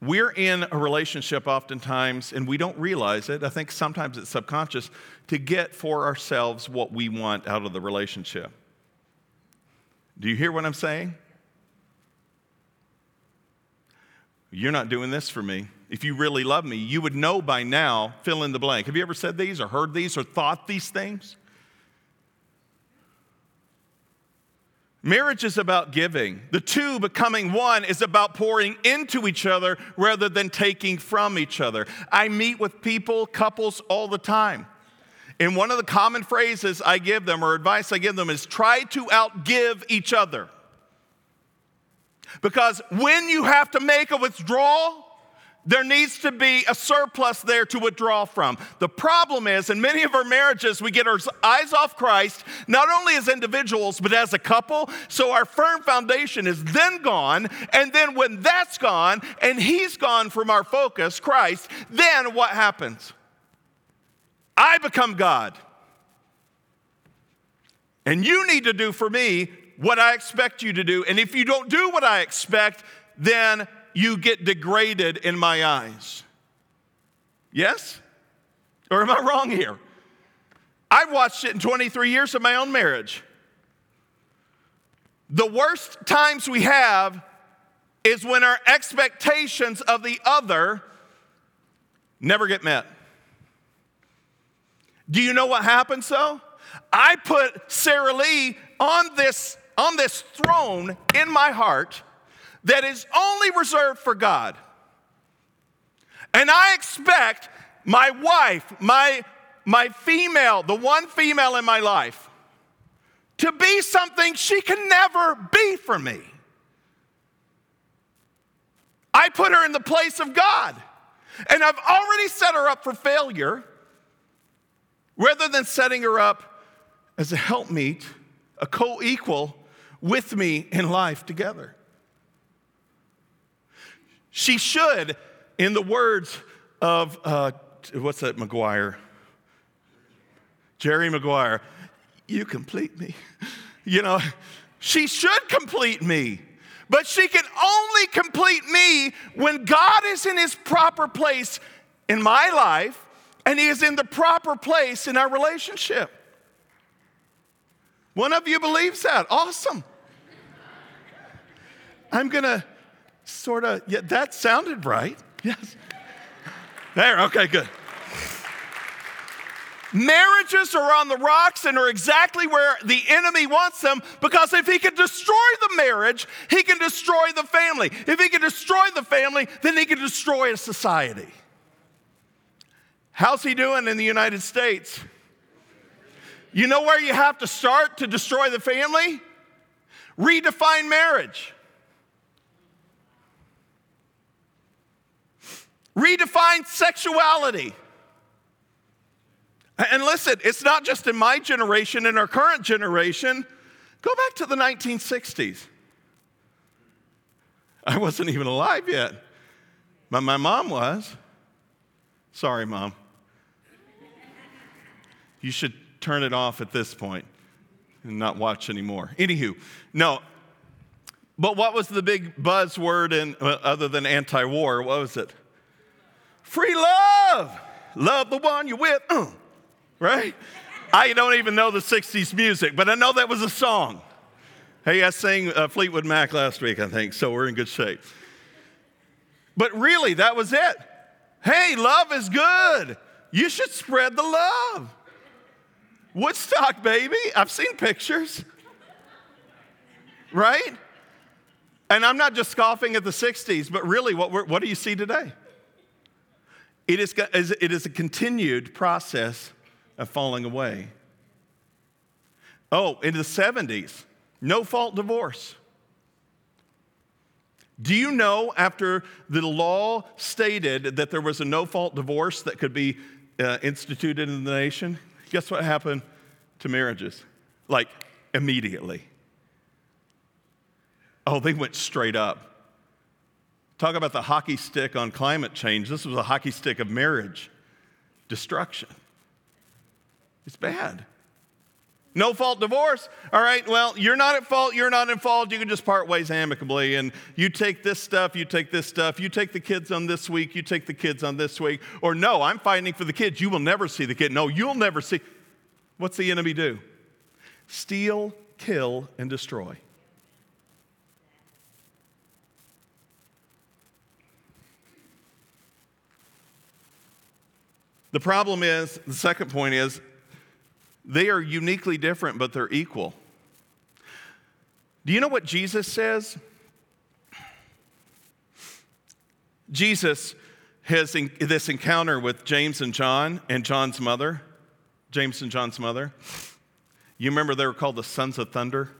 we're in a relationship oftentimes and we don't realize it. I think sometimes it's subconscious to get for ourselves what we want out of the relationship. Do you hear what I'm saying? You're not doing this for me. If you really love me, you would know by now, fill in the blank. Have you ever said these or heard these or thought these things? Marriage is about giving. The two becoming one is about pouring into each other rather than taking from each other. I meet with people, couples, all the time. And one of the common phrases I give them or advice I give them is try to outgive each other. Because when you have to make a withdrawal, there needs to be a surplus there to withdraw from. The problem is, in many of our marriages, we get our eyes off Christ, not only as individuals, but as a couple. So our firm foundation is then gone. And then when that's gone and He's gone from our focus, Christ, then what happens? I become God. And you need to do for me what I expect you to do. And if you don't do what I expect, then you get degraded in my eyes. Yes? Or am I wrong here? I've watched it in 23 years of my own marriage. The worst times we have is when our expectations of the other never get met. Do you know what happens though? I put Sarah Lee on this, on this throne in my heart that is only reserved for God. And I expect my wife, my, my female, the one female in my life, to be something she can never be for me. I put her in the place of God. And I've already set her up for failure rather than setting her up as a helpmeet, a co equal with me in life together. She should, in the words of, uh, what's that, Maguire? Jerry Maguire, you complete me. You know, she should complete me. But she can only complete me when God is in his proper place in my life and he is in the proper place in our relationship. One of you believes that. Awesome. I'm going to sort of, yeah, that sounded right. Yes. There, okay, good. Marriages are on the rocks and are exactly where the enemy wants them because if he can destroy the marriage, he can destroy the family. If he can destroy the family, then he can destroy a society. How's he doing in the United States? You know where you have to start to destroy the family? Redefine marriage. Redefine sexuality. And listen, it's not just in my generation, in our current generation. Go back to the 1960s. I wasn't even alive yet, but my mom was. Sorry, mom. You should turn it off at this point and not watch anymore. Anywho, no. But what was the big buzzword in, uh, other than anti war? What was it? Free love. Love the one you're with. Uh, right? I don't even know the 60s music, but I know that was a song. Hey, I sang uh, Fleetwood Mac last week, I think, so we're in good shape. But really, that was it. Hey, love is good. You should spread the love. Woodstock, baby. I've seen pictures. Right? And I'm not just scoffing at the 60s, but really, what, what do you see today? It is, it is a continued process of falling away. Oh, in the 70s, no fault divorce. Do you know after the law stated that there was a no fault divorce that could be uh, instituted in the nation? Guess what happened to marriages? Like immediately. Oh, they went straight up. Talk about the hockey stick on climate change. This was a hockey stick of marriage destruction. It's bad. No fault divorce. All right, well, you're not at fault, you're not in fault. You can just part ways amicably. And you take this stuff, you take this stuff, you take the kids on this week, you take the kids on this week. Or no, I'm fighting for the kids. You will never see the kid. No, you'll never see. What's the enemy do? Steal, kill, and destroy. The problem is, the second point is, they are uniquely different, but they're equal. Do you know what Jesus says? Jesus has this encounter with James and John and John's mother, James and John's mother. You remember they were called the Sons of Thunder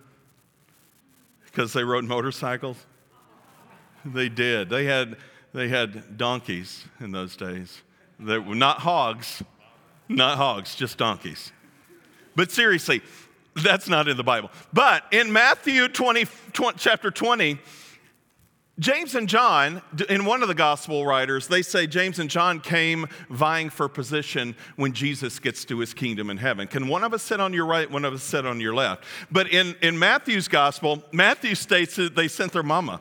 because they rode motorcycles? They did. They had, they had donkeys in those days. They were not hogs, not hogs, just donkeys. But seriously, that's not in the Bible. But in Matthew 20, 20, chapter 20, James and John, in one of the gospel writers, they say James and John came vying for position when Jesus gets to his kingdom in heaven. Can one of us sit on your right, one of us sit on your left? But in, in Matthew's gospel, Matthew states that they sent their mama,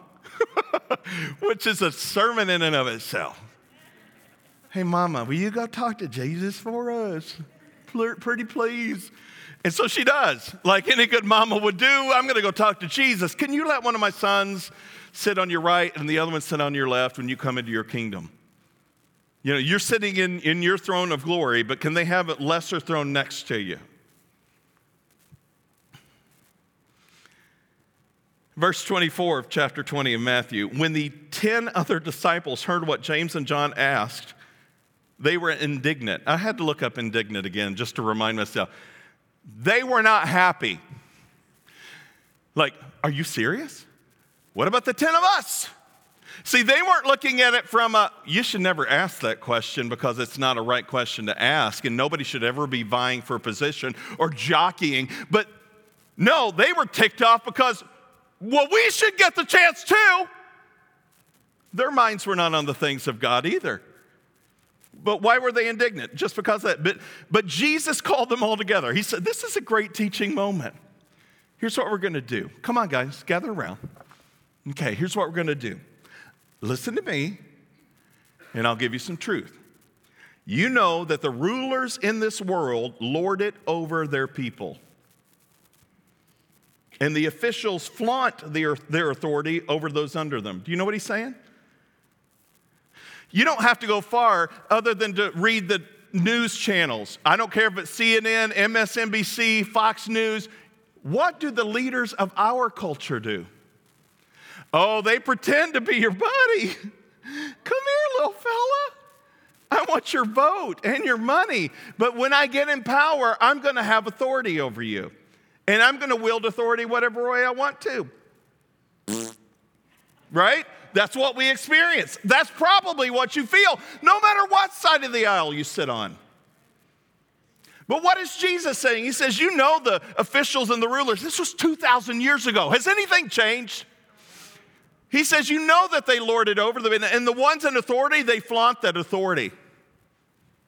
*laughs* which is a sermon in and of itself. Hey, mama, will you go talk to Jesus for us? Pretty please. And so she does, like any good mama would do. I'm going to go talk to Jesus. Can you let one of my sons sit on your right and the other one sit on your left when you come into your kingdom? You know, you're sitting in, in your throne of glory, but can they have a lesser throne next to you? Verse 24 of chapter 20 of Matthew When the 10 other disciples heard what James and John asked, they were indignant. I had to look up indignant again just to remind myself. They were not happy. Like, are you serious? What about the 10 of us? See, they weren't looking at it from a, you should never ask that question because it's not a right question to ask, and nobody should ever be vying for a position or jockeying. But no, they were ticked off because, well, we should get the chance too. Their minds were not on the things of God either. But why were they indignant? Just because that. But, but Jesus called them all together. He said, This is a great teaching moment. Here's what we're going to do. Come on, guys, gather around. Okay, here's what we're going to do. Listen to me, and I'll give you some truth. You know that the rulers in this world lord it over their people. And the officials flaunt their, their authority over those under them. Do you know what he's saying? You don't have to go far other than to read the news channels. I don't care if it's CNN, MSNBC, Fox News. What do the leaders of our culture do? Oh, they pretend to be your buddy. *laughs* Come here, little fella. I want your vote and your money. But when I get in power, I'm going to have authority over you. And I'm going to wield authority whatever way I want to. Right? That's what we experience. That's probably what you feel, no matter what side of the aisle you sit on. But what is Jesus saying? He says, You know the officials and the rulers. This was 2,000 years ago. Has anything changed? He says, You know that they lord it over them, and the ones in authority, they flaunt that authority.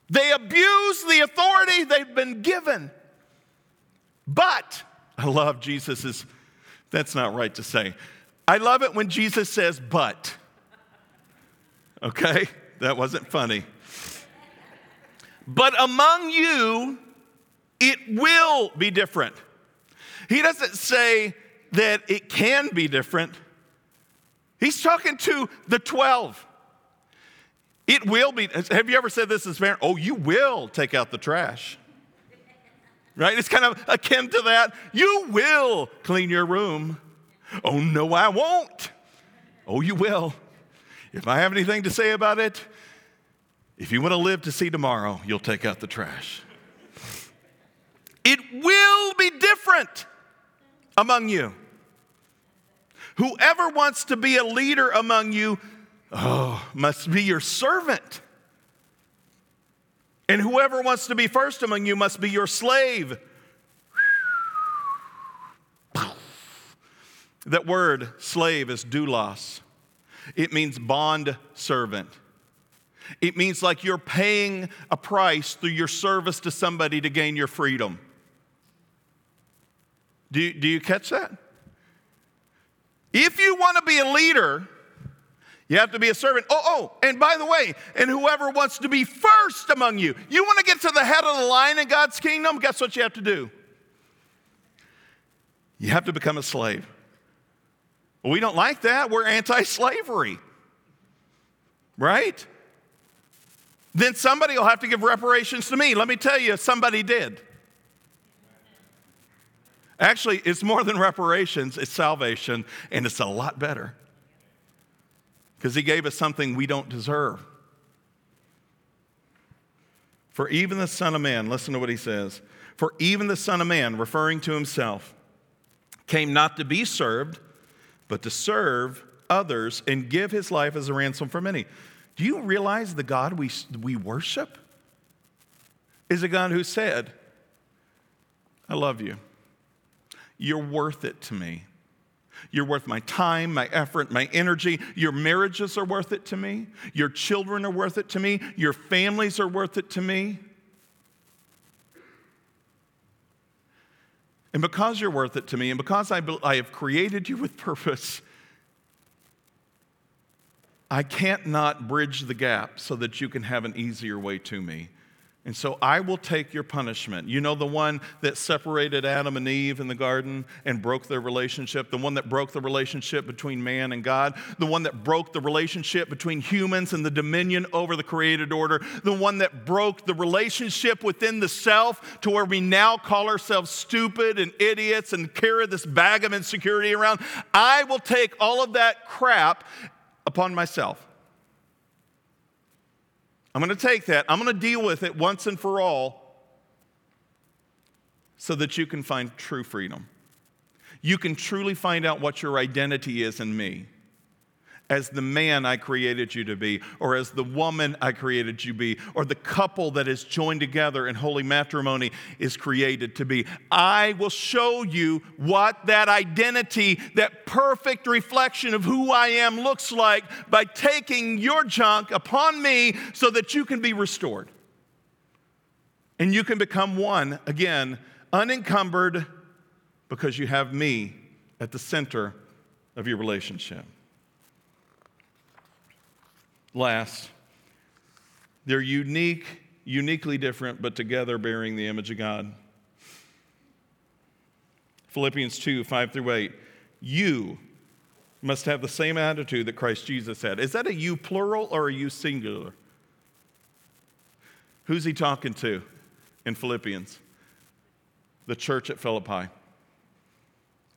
They abuse the authority they've been given. But, I love Jesus's, that's not right to say. I love it when Jesus says, but. Okay? That wasn't funny. But among you, it will be different. He doesn't say that it can be different. He's talking to the 12. It will be. Have you ever said this as a parent? Oh, you will take out the trash. Right? It's kind of akin to that. You will clean your room. Oh, no, I won't. Oh, you will. If I have anything to say about it, if you want to live to see tomorrow, you'll take out the trash. It will be different among you. Whoever wants to be a leader among you, oh, must be your servant. And whoever wants to be first among you must be your slave. That word, slave, is doulos. It means bond servant. It means like you're paying a price through your service to somebody to gain your freedom. Do do you catch that? If you want to be a leader, you have to be a servant. Oh, oh, and by the way, and whoever wants to be first among you, you want to get to the head of the line in God's kingdom, guess what you have to do? You have to become a slave. We don't like that. We're anti slavery, right? Then somebody will have to give reparations to me. Let me tell you, somebody did. Actually, it's more than reparations, it's salvation, and it's a lot better. Because he gave us something we don't deserve. For even the Son of Man, listen to what he says. For even the Son of Man, referring to himself, came not to be served, but to serve others and give his life as a ransom for many. Do you realize the God we, we worship is a God who said, I love you. You're worth it to me. You're worth my time, my effort, my energy. Your marriages are worth it to me. Your children are worth it to me. Your families are worth it to me. And because you're worth it to me, and because I, I have created you with *laughs* purpose, I can't not bridge the gap so that you can have an easier way to me. And so I will take your punishment. You know, the one that separated Adam and Eve in the garden and broke their relationship, the one that broke the relationship between man and God, the one that broke the relationship between humans and the dominion over the created order, the one that broke the relationship within the self to where we now call ourselves stupid and idiots and carry this bag of insecurity around. I will take all of that crap upon myself. I'm going to take that, I'm going to deal with it once and for all so that you can find true freedom. You can truly find out what your identity is in me as the man I created you to be, or as the woman I created you to be, or the couple that is joined together in holy matrimony is created to be. I will show you what that identity, that perfect reflection of who I am looks like by taking your junk upon me so that you can be restored. And you can become one, again, unencumbered because you have me at the center of your relationship. Last, they're unique, uniquely different, but together bearing the image of God. Philippians 2 5 through 8. You must have the same attitude that Christ Jesus had. Is that a you plural or a you singular? Who's he talking to in Philippians? The church at Philippi.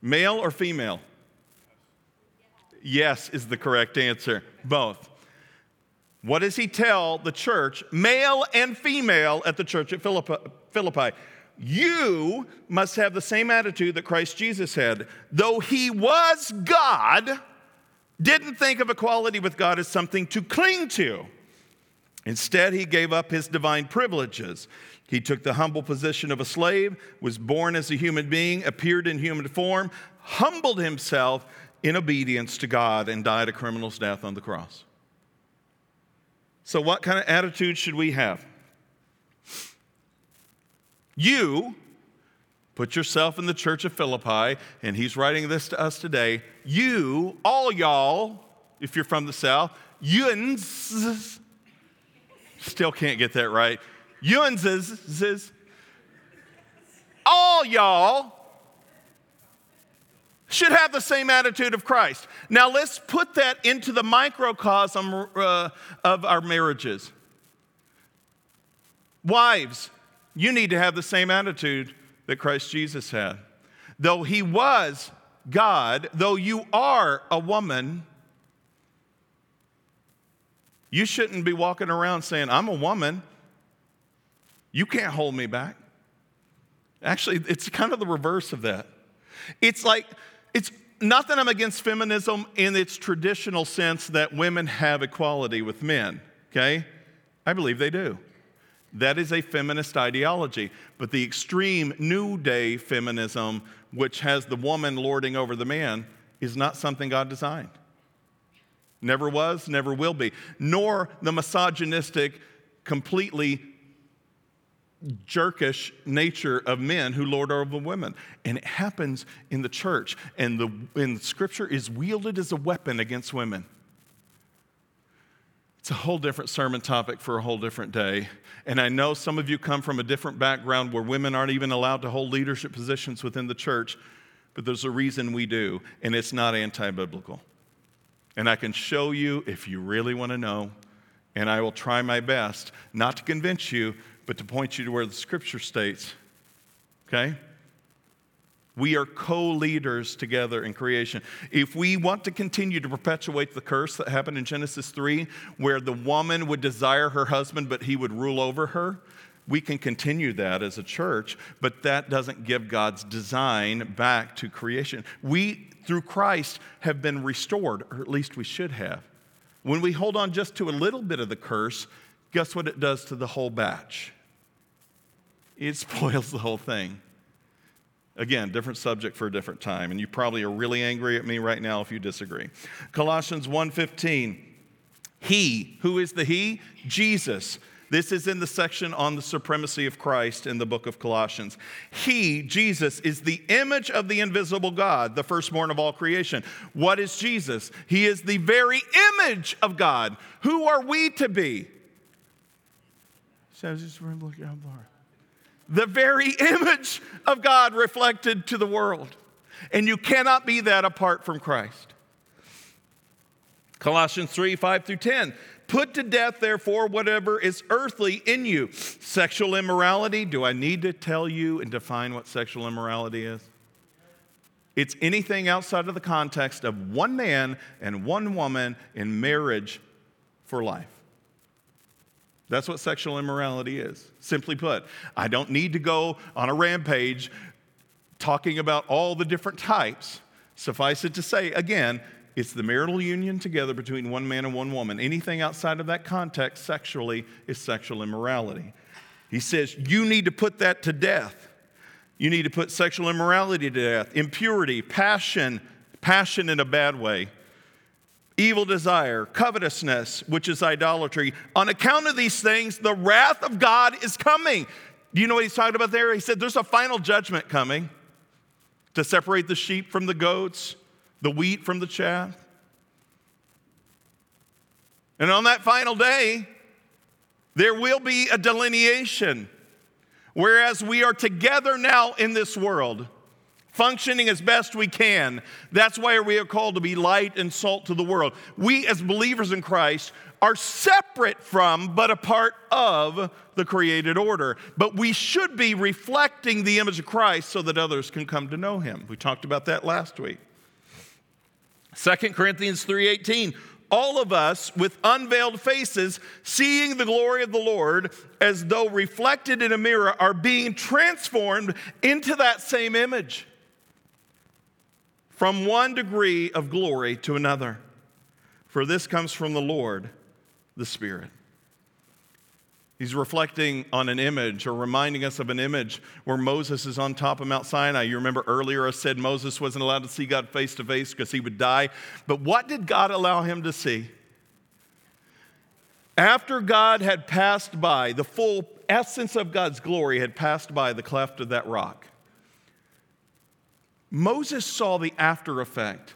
Male or female? Yes is the correct answer. Both. What does he tell the church, male and female, at the church at Philippi? You must have the same attitude that Christ Jesus had. Though he was God, didn't think of equality with God as something to cling to. Instead, he gave up his divine privileges. He took the humble position of a slave, was born as a human being, appeared in human form, humbled himself in obedience to God, and died a criminal's death on the cross. So, what kind of attitude should we have? You put yourself in the church of Philippi, and he's writing this to us today. You, all y'all, if you're from the South, yuns, still can't get that right. Yuns, all y'all should have the same attitude of Christ. Now let's put that into the microcosm uh, of our marriages. Wives, you need to have the same attitude that Christ Jesus had. Though he was God, though you are a woman, you shouldn't be walking around saying, I'm a woman. You can't hold me back. Actually, it's kind of the reverse of that. It's like it's not that I'm against feminism in its traditional sense that women have equality with men, okay? I believe they do. That is a feminist ideology. But the extreme new day feminism, which has the woman lording over the man, is not something God designed. Never was, never will be. Nor the misogynistic, completely jerkish nature of men who lord over women. And it happens in the church. And the and scripture is wielded as a weapon against women. It's a whole different sermon topic for a whole different day. And I know some of you come from a different background where women aren't even allowed to hold leadership positions within the church, but there's a reason we do, and it's not anti biblical. And I can show you if you really want to know, and I will try my best not to convince you, but to point you to where the scripture states, okay? We are co leaders together in creation. If we want to continue to perpetuate the curse that happened in Genesis 3, where the woman would desire her husband, but he would rule over her, we can continue that as a church, but that doesn't give God's design back to creation. We, through Christ, have been restored, or at least we should have. When we hold on just to a little bit of the curse, guess what it does to the whole batch? It spoils the whole thing. Again, different subject for a different time, and you probably are really angry at me right now if you disagree. Colossians 1:15. He, who is the he? Jesus. This is in the section on the supremacy of Christ in the book of Colossians. He, Jesus, is the image of the invisible God, the firstborn of all creation. What is Jesus? He is the very image of God. Who are we to be? Says, just look out the very *laughs* image of God reflected to the world. And you cannot be that apart from Christ. Colossians 3 5 through 10. Put to death, therefore, whatever is earthly in you. Sexual immorality. Do I need to tell you and define what sexual immorality is? It's anything outside of the context of one man and one woman in marriage for life. That's what sexual immorality is. Simply put, I don't need to go on a rampage talking about all the different types. Suffice it to say, again, it's the marital union together between one man and one woman. Anything outside of that context sexually is sexual immorality. He says, You need to put that to death. You need to put sexual immorality to death, impurity, passion, passion in a bad way, evil desire, covetousness, which is idolatry. On account of these things, the wrath of God is coming. Do you know what he's talking about there? He said there's a final judgment coming to separate the sheep from the goats, the wheat from the chaff. And on that final day, there will be a delineation. Whereas we are together now in this world, functioning as best we can. That's why we are called to be light and salt to the world. We, as believers in Christ, are separate from, but a part of the created order. But we should be reflecting the image of Christ so that others can come to know him. We talked about that last week. 2 Corinthians 3:18 all of us with unveiled faces seeing the glory of the Lord as though reflected in a mirror are being transformed into that same image from one degree of glory to another. For this comes from the Lord, the Spirit. He's reflecting on an image or reminding us of an image where Moses is on top of Mount Sinai. You remember earlier I said Moses wasn't allowed to see God face to face because he would die. But what did God allow him to see? After God had passed by, the full essence of God's glory had passed by the cleft of that rock. Moses saw the after effect,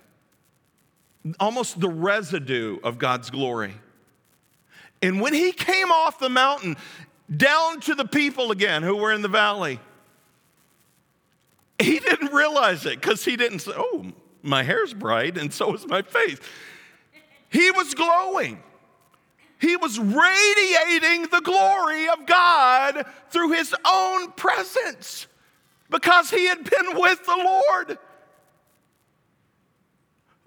almost the residue of God's glory. And when he came off the mountain down to the people again who were in the valley, he didn't realize it because he didn't say, Oh, my hair's bright and so is my face. He was glowing. He was radiating the glory of God through his own presence because he had been with the Lord.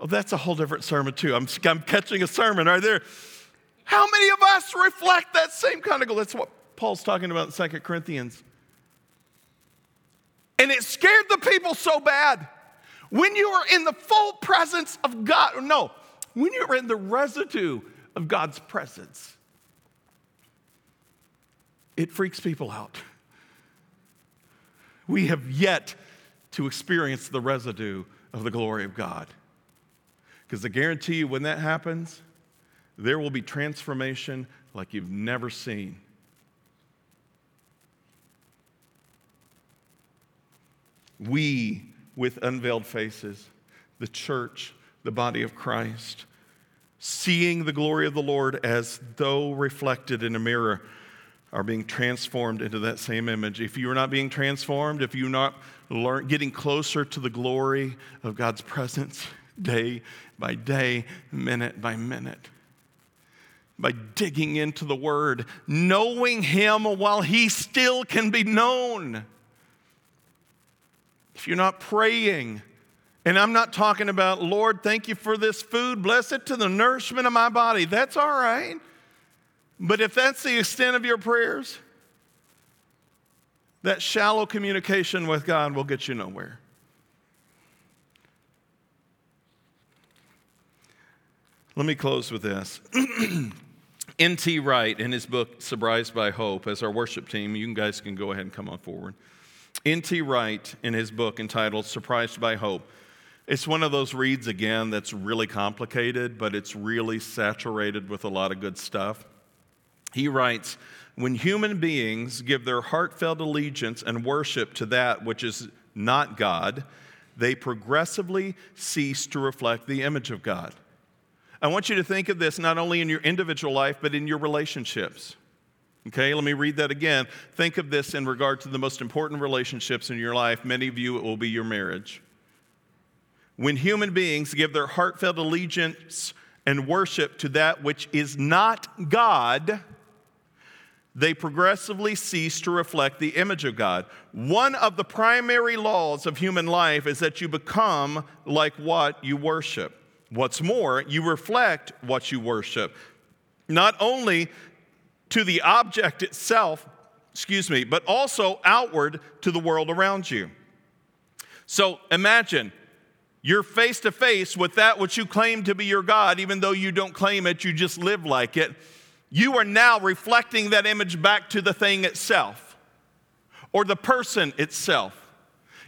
Oh, that's a whole different sermon, too. I'm, I'm catching a sermon right there. How many of us reflect that same kind of goal? That's what Paul's talking about in Second Corinthians. And it scared the people so bad. When you are in the full presence of God, no, when you're in the residue of God's presence, it freaks people out. We have yet to experience the residue of the glory of God. Because I guarantee you, when that happens, there will be transformation like you've never seen. We, with unveiled faces, the church, the body of Christ, seeing the glory of the Lord as though reflected in a mirror, are being transformed into that same image. If you are not being transformed, if you're not learn, getting closer to the glory of God's presence *laughs* day by day, minute by minute, by digging into the Word, knowing Him while He still can be known. If you're not praying, and I'm not talking about, Lord, thank you for this food, bless it to the nourishment of my body, that's all right. But if that's the extent of your prayers, that shallow communication with God will get you nowhere. Let me close with this. *clears throat* N.T. Wright, in his book, Surprised by Hope, as our worship team, you guys can go ahead and come on forward. N.T. Wright, in his book entitled Surprised by Hope, it's one of those reads again that's really complicated, but it's really saturated with a lot of good stuff. He writes When human beings give their heartfelt allegiance and worship to that which is not God, they progressively cease to reflect the image of God. I want you to think of this not only in your individual life, but in your relationships. Okay, let me read that again. Think of this in regard to the most important relationships in your life. Many of you, it will be your marriage. When human beings give their heartfelt allegiance and worship to that which is not God, they progressively cease to reflect the image of God. One of the primary laws of human life is that you become like what you worship. What's more, you reflect what you worship, not only to the object itself, excuse me, but also outward to the world around you. So imagine you're face to face with that which you claim to be your God, even though you don't claim it, you just live like it. You are now reflecting that image back to the thing itself or the person itself.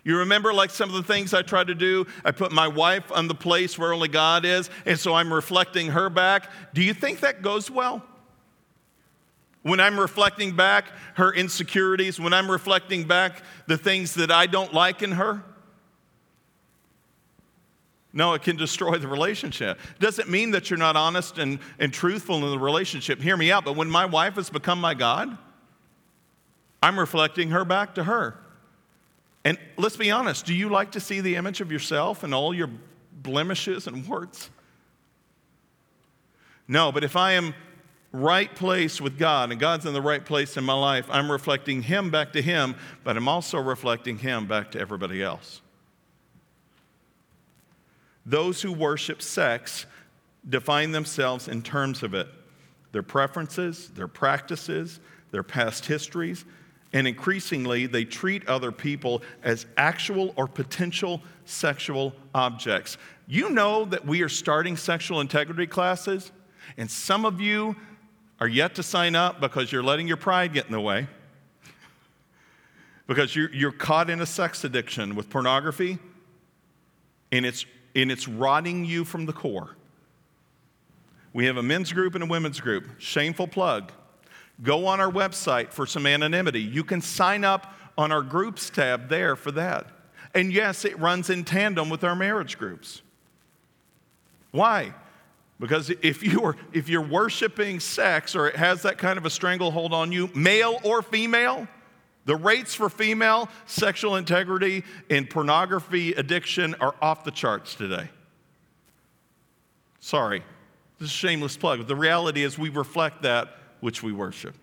You remember, like some of the things I try to do? I put my wife on the place where only God is, and so I'm reflecting her back. Do you think that goes well? When I'm reflecting back her insecurities, when I'm reflecting back the things that I don't like in her? No, it can destroy the relationship. Doesn't mean that you're not honest and, and truthful in the relationship. Hear me out. But when my wife has become my God, I'm reflecting her back to her. And let's be honest do you like to see the image of yourself and all your blemishes and warts? No, but if I am right place with God and God's in the right place in my life, I'm reflecting Him back to Him, but I'm also reflecting Him back to everybody else. Those who worship sex define themselves in terms of it their preferences, their practices, their past histories, and increasingly they treat other people as actual or potential sexual objects. You know that we are starting sexual integrity classes, and some of you are yet to sign up because you're letting your pride get in the way. because you're, you're caught in a sex addiction with pornography, and it's and it's rotting you from the core. We have a men's group and a women's group. Shameful plug. Go on our website for some anonymity. You can sign up on our groups tab there for that. And yes, it runs in tandem with our marriage groups. Why? Because if you are if you're worshiping sex or it has that kind of a stranglehold on you, male or female, the rates for female sexual integrity and pornography addiction are off the charts today. Sorry, this is a shameless plug. The reality is, we reflect that which we worship.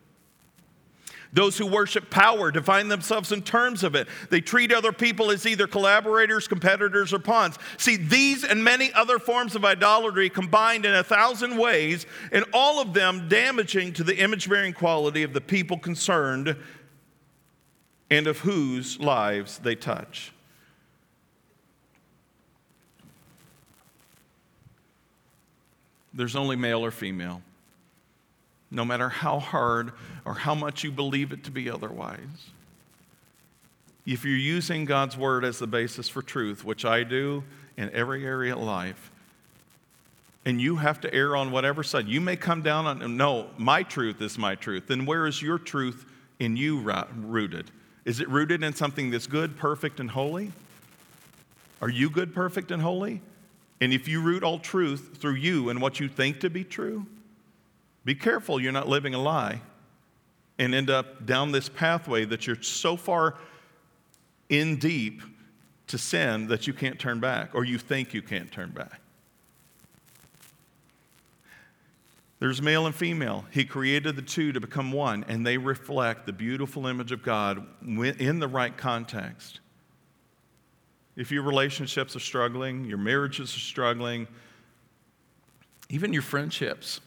Those who worship power define themselves in terms of it. They treat other people as either collaborators, competitors, or pawns. See, these and many other forms of idolatry combined in a thousand ways, and all of them damaging to the image bearing quality of the people concerned and of whose lives they touch. There's only male or female, no matter how hard or how much you believe it to be otherwise. If you're using God's word as the basis for truth, which I do in every area of life, and you have to err on whatever side, you may come down on, no, my truth is my truth. Then where is your truth in you rooted? Is it rooted in something that's good, perfect, and holy? Are you good, perfect, and holy? And if you root all truth through you and what you think to be true, be careful you're not living a lie and end up down this pathway that you're so far in deep to sin that you can't turn back or you think you can't turn back. There's male and female. He created the two to become one, and they reflect the beautiful image of God in the right context. If your relationships are struggling, your marriages are struggling, even your friendships,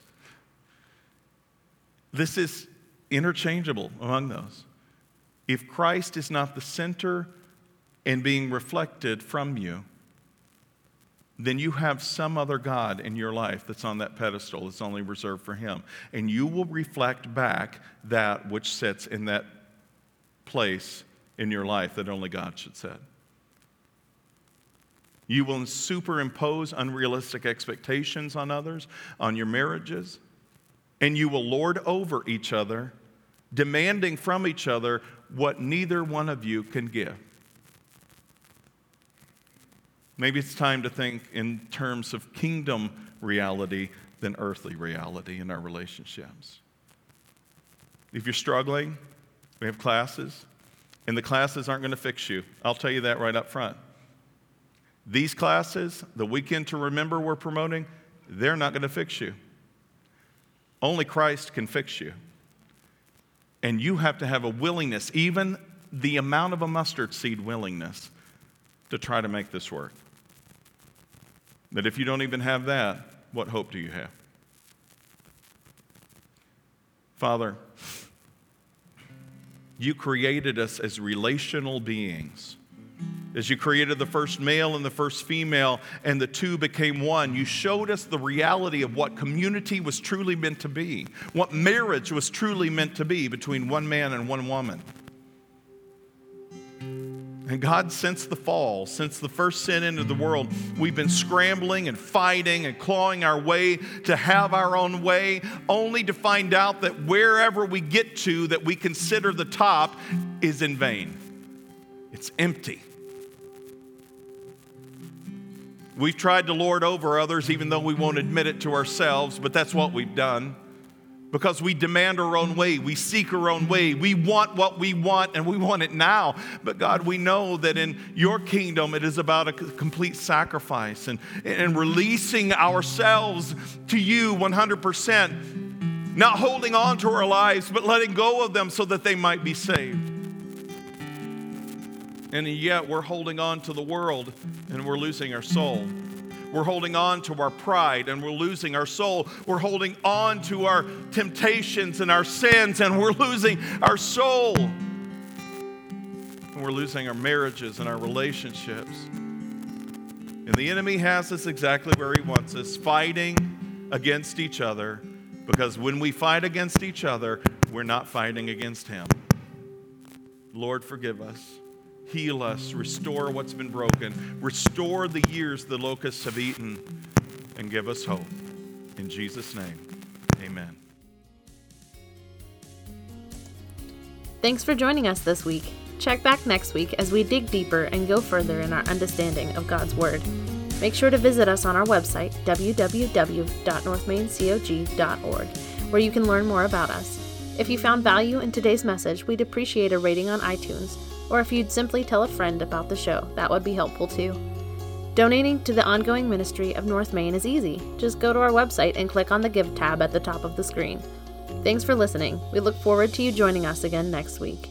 this is interchangeable among those. If Christ is not the center and being reflected from you, then you have some other God in your life that's on that pedestal that's only reserved for Him. And you will reflect back that which sits in that place in your life that only God should set. You will superimpose unrealistic expectations on others, on your marriages, and you will lord over each other, demanding from each other what neither one of you can give. Maybe it's time to think in terms of kingdom reality than earthly reality in our relationships. If you're struggling, we have classes, and the classes aren't going to fix you. I'll tell you that right up front. These classes, the weekend to remember we're promoting, they're not going to fix you. Only Christ can fix you. And you have to have a willingness, even the amount of a mustard seed willingness, to try to make this work. That if you don't even have that, what hope do you have? Father, you created us as relational beings. As you created the first male and the first female, and the two became one, you showed us the reality of what community was truly meant to be, what marriage was truly meant to be between one man and one woman. And God, since the fall, since the first sin into the world, we've been scrambling and fighting and clawing our way to have our own way, only to find out that wherever we get to that we consider the top is in vain. It's empty. We've tried to lord over others even though we won't admit it to ourselves, but that's what we've done. Because we demand our own way, we seek our own way, we want what we want, and we want it now. But God, we know that in your kingdom it is about a complete sacrifice and, and releasing ourselves to you 100%, not holding on to our lives, but letting go of them so that they might be saved. And yet we're holding on to the world and we're losing our soul. We're holding on to our pride and we're losing our soul. We're holding on to our temptations and our sins and we're losing our soul. And we're losing our marriages and our relationships. And the enemy has us exactly where he wants us, fighting against each other. Because when we fight against each other, we're not fighting against him. Lord, forgive us heal us, restore what's been broken, restore the years the locusts have eaten, and give us hope. In Jesus' name, amen. Thanks for joining us this week. Check back next week as we dig deeper and go further in our understanding of God's Word. Make sure to visit us on our website, www.northmaincog.org, where you can learn more about us. If you found value in today's message, we'd appreciate a rating on iTunes or if you'd simply tell a friend about the show, that would be helpful too. Donating to the ongoing ministry of North Main is easy. Just go to our website and click on the Give tab at the top of the screen. Thanks for listening. We look forward to you joining us again next week.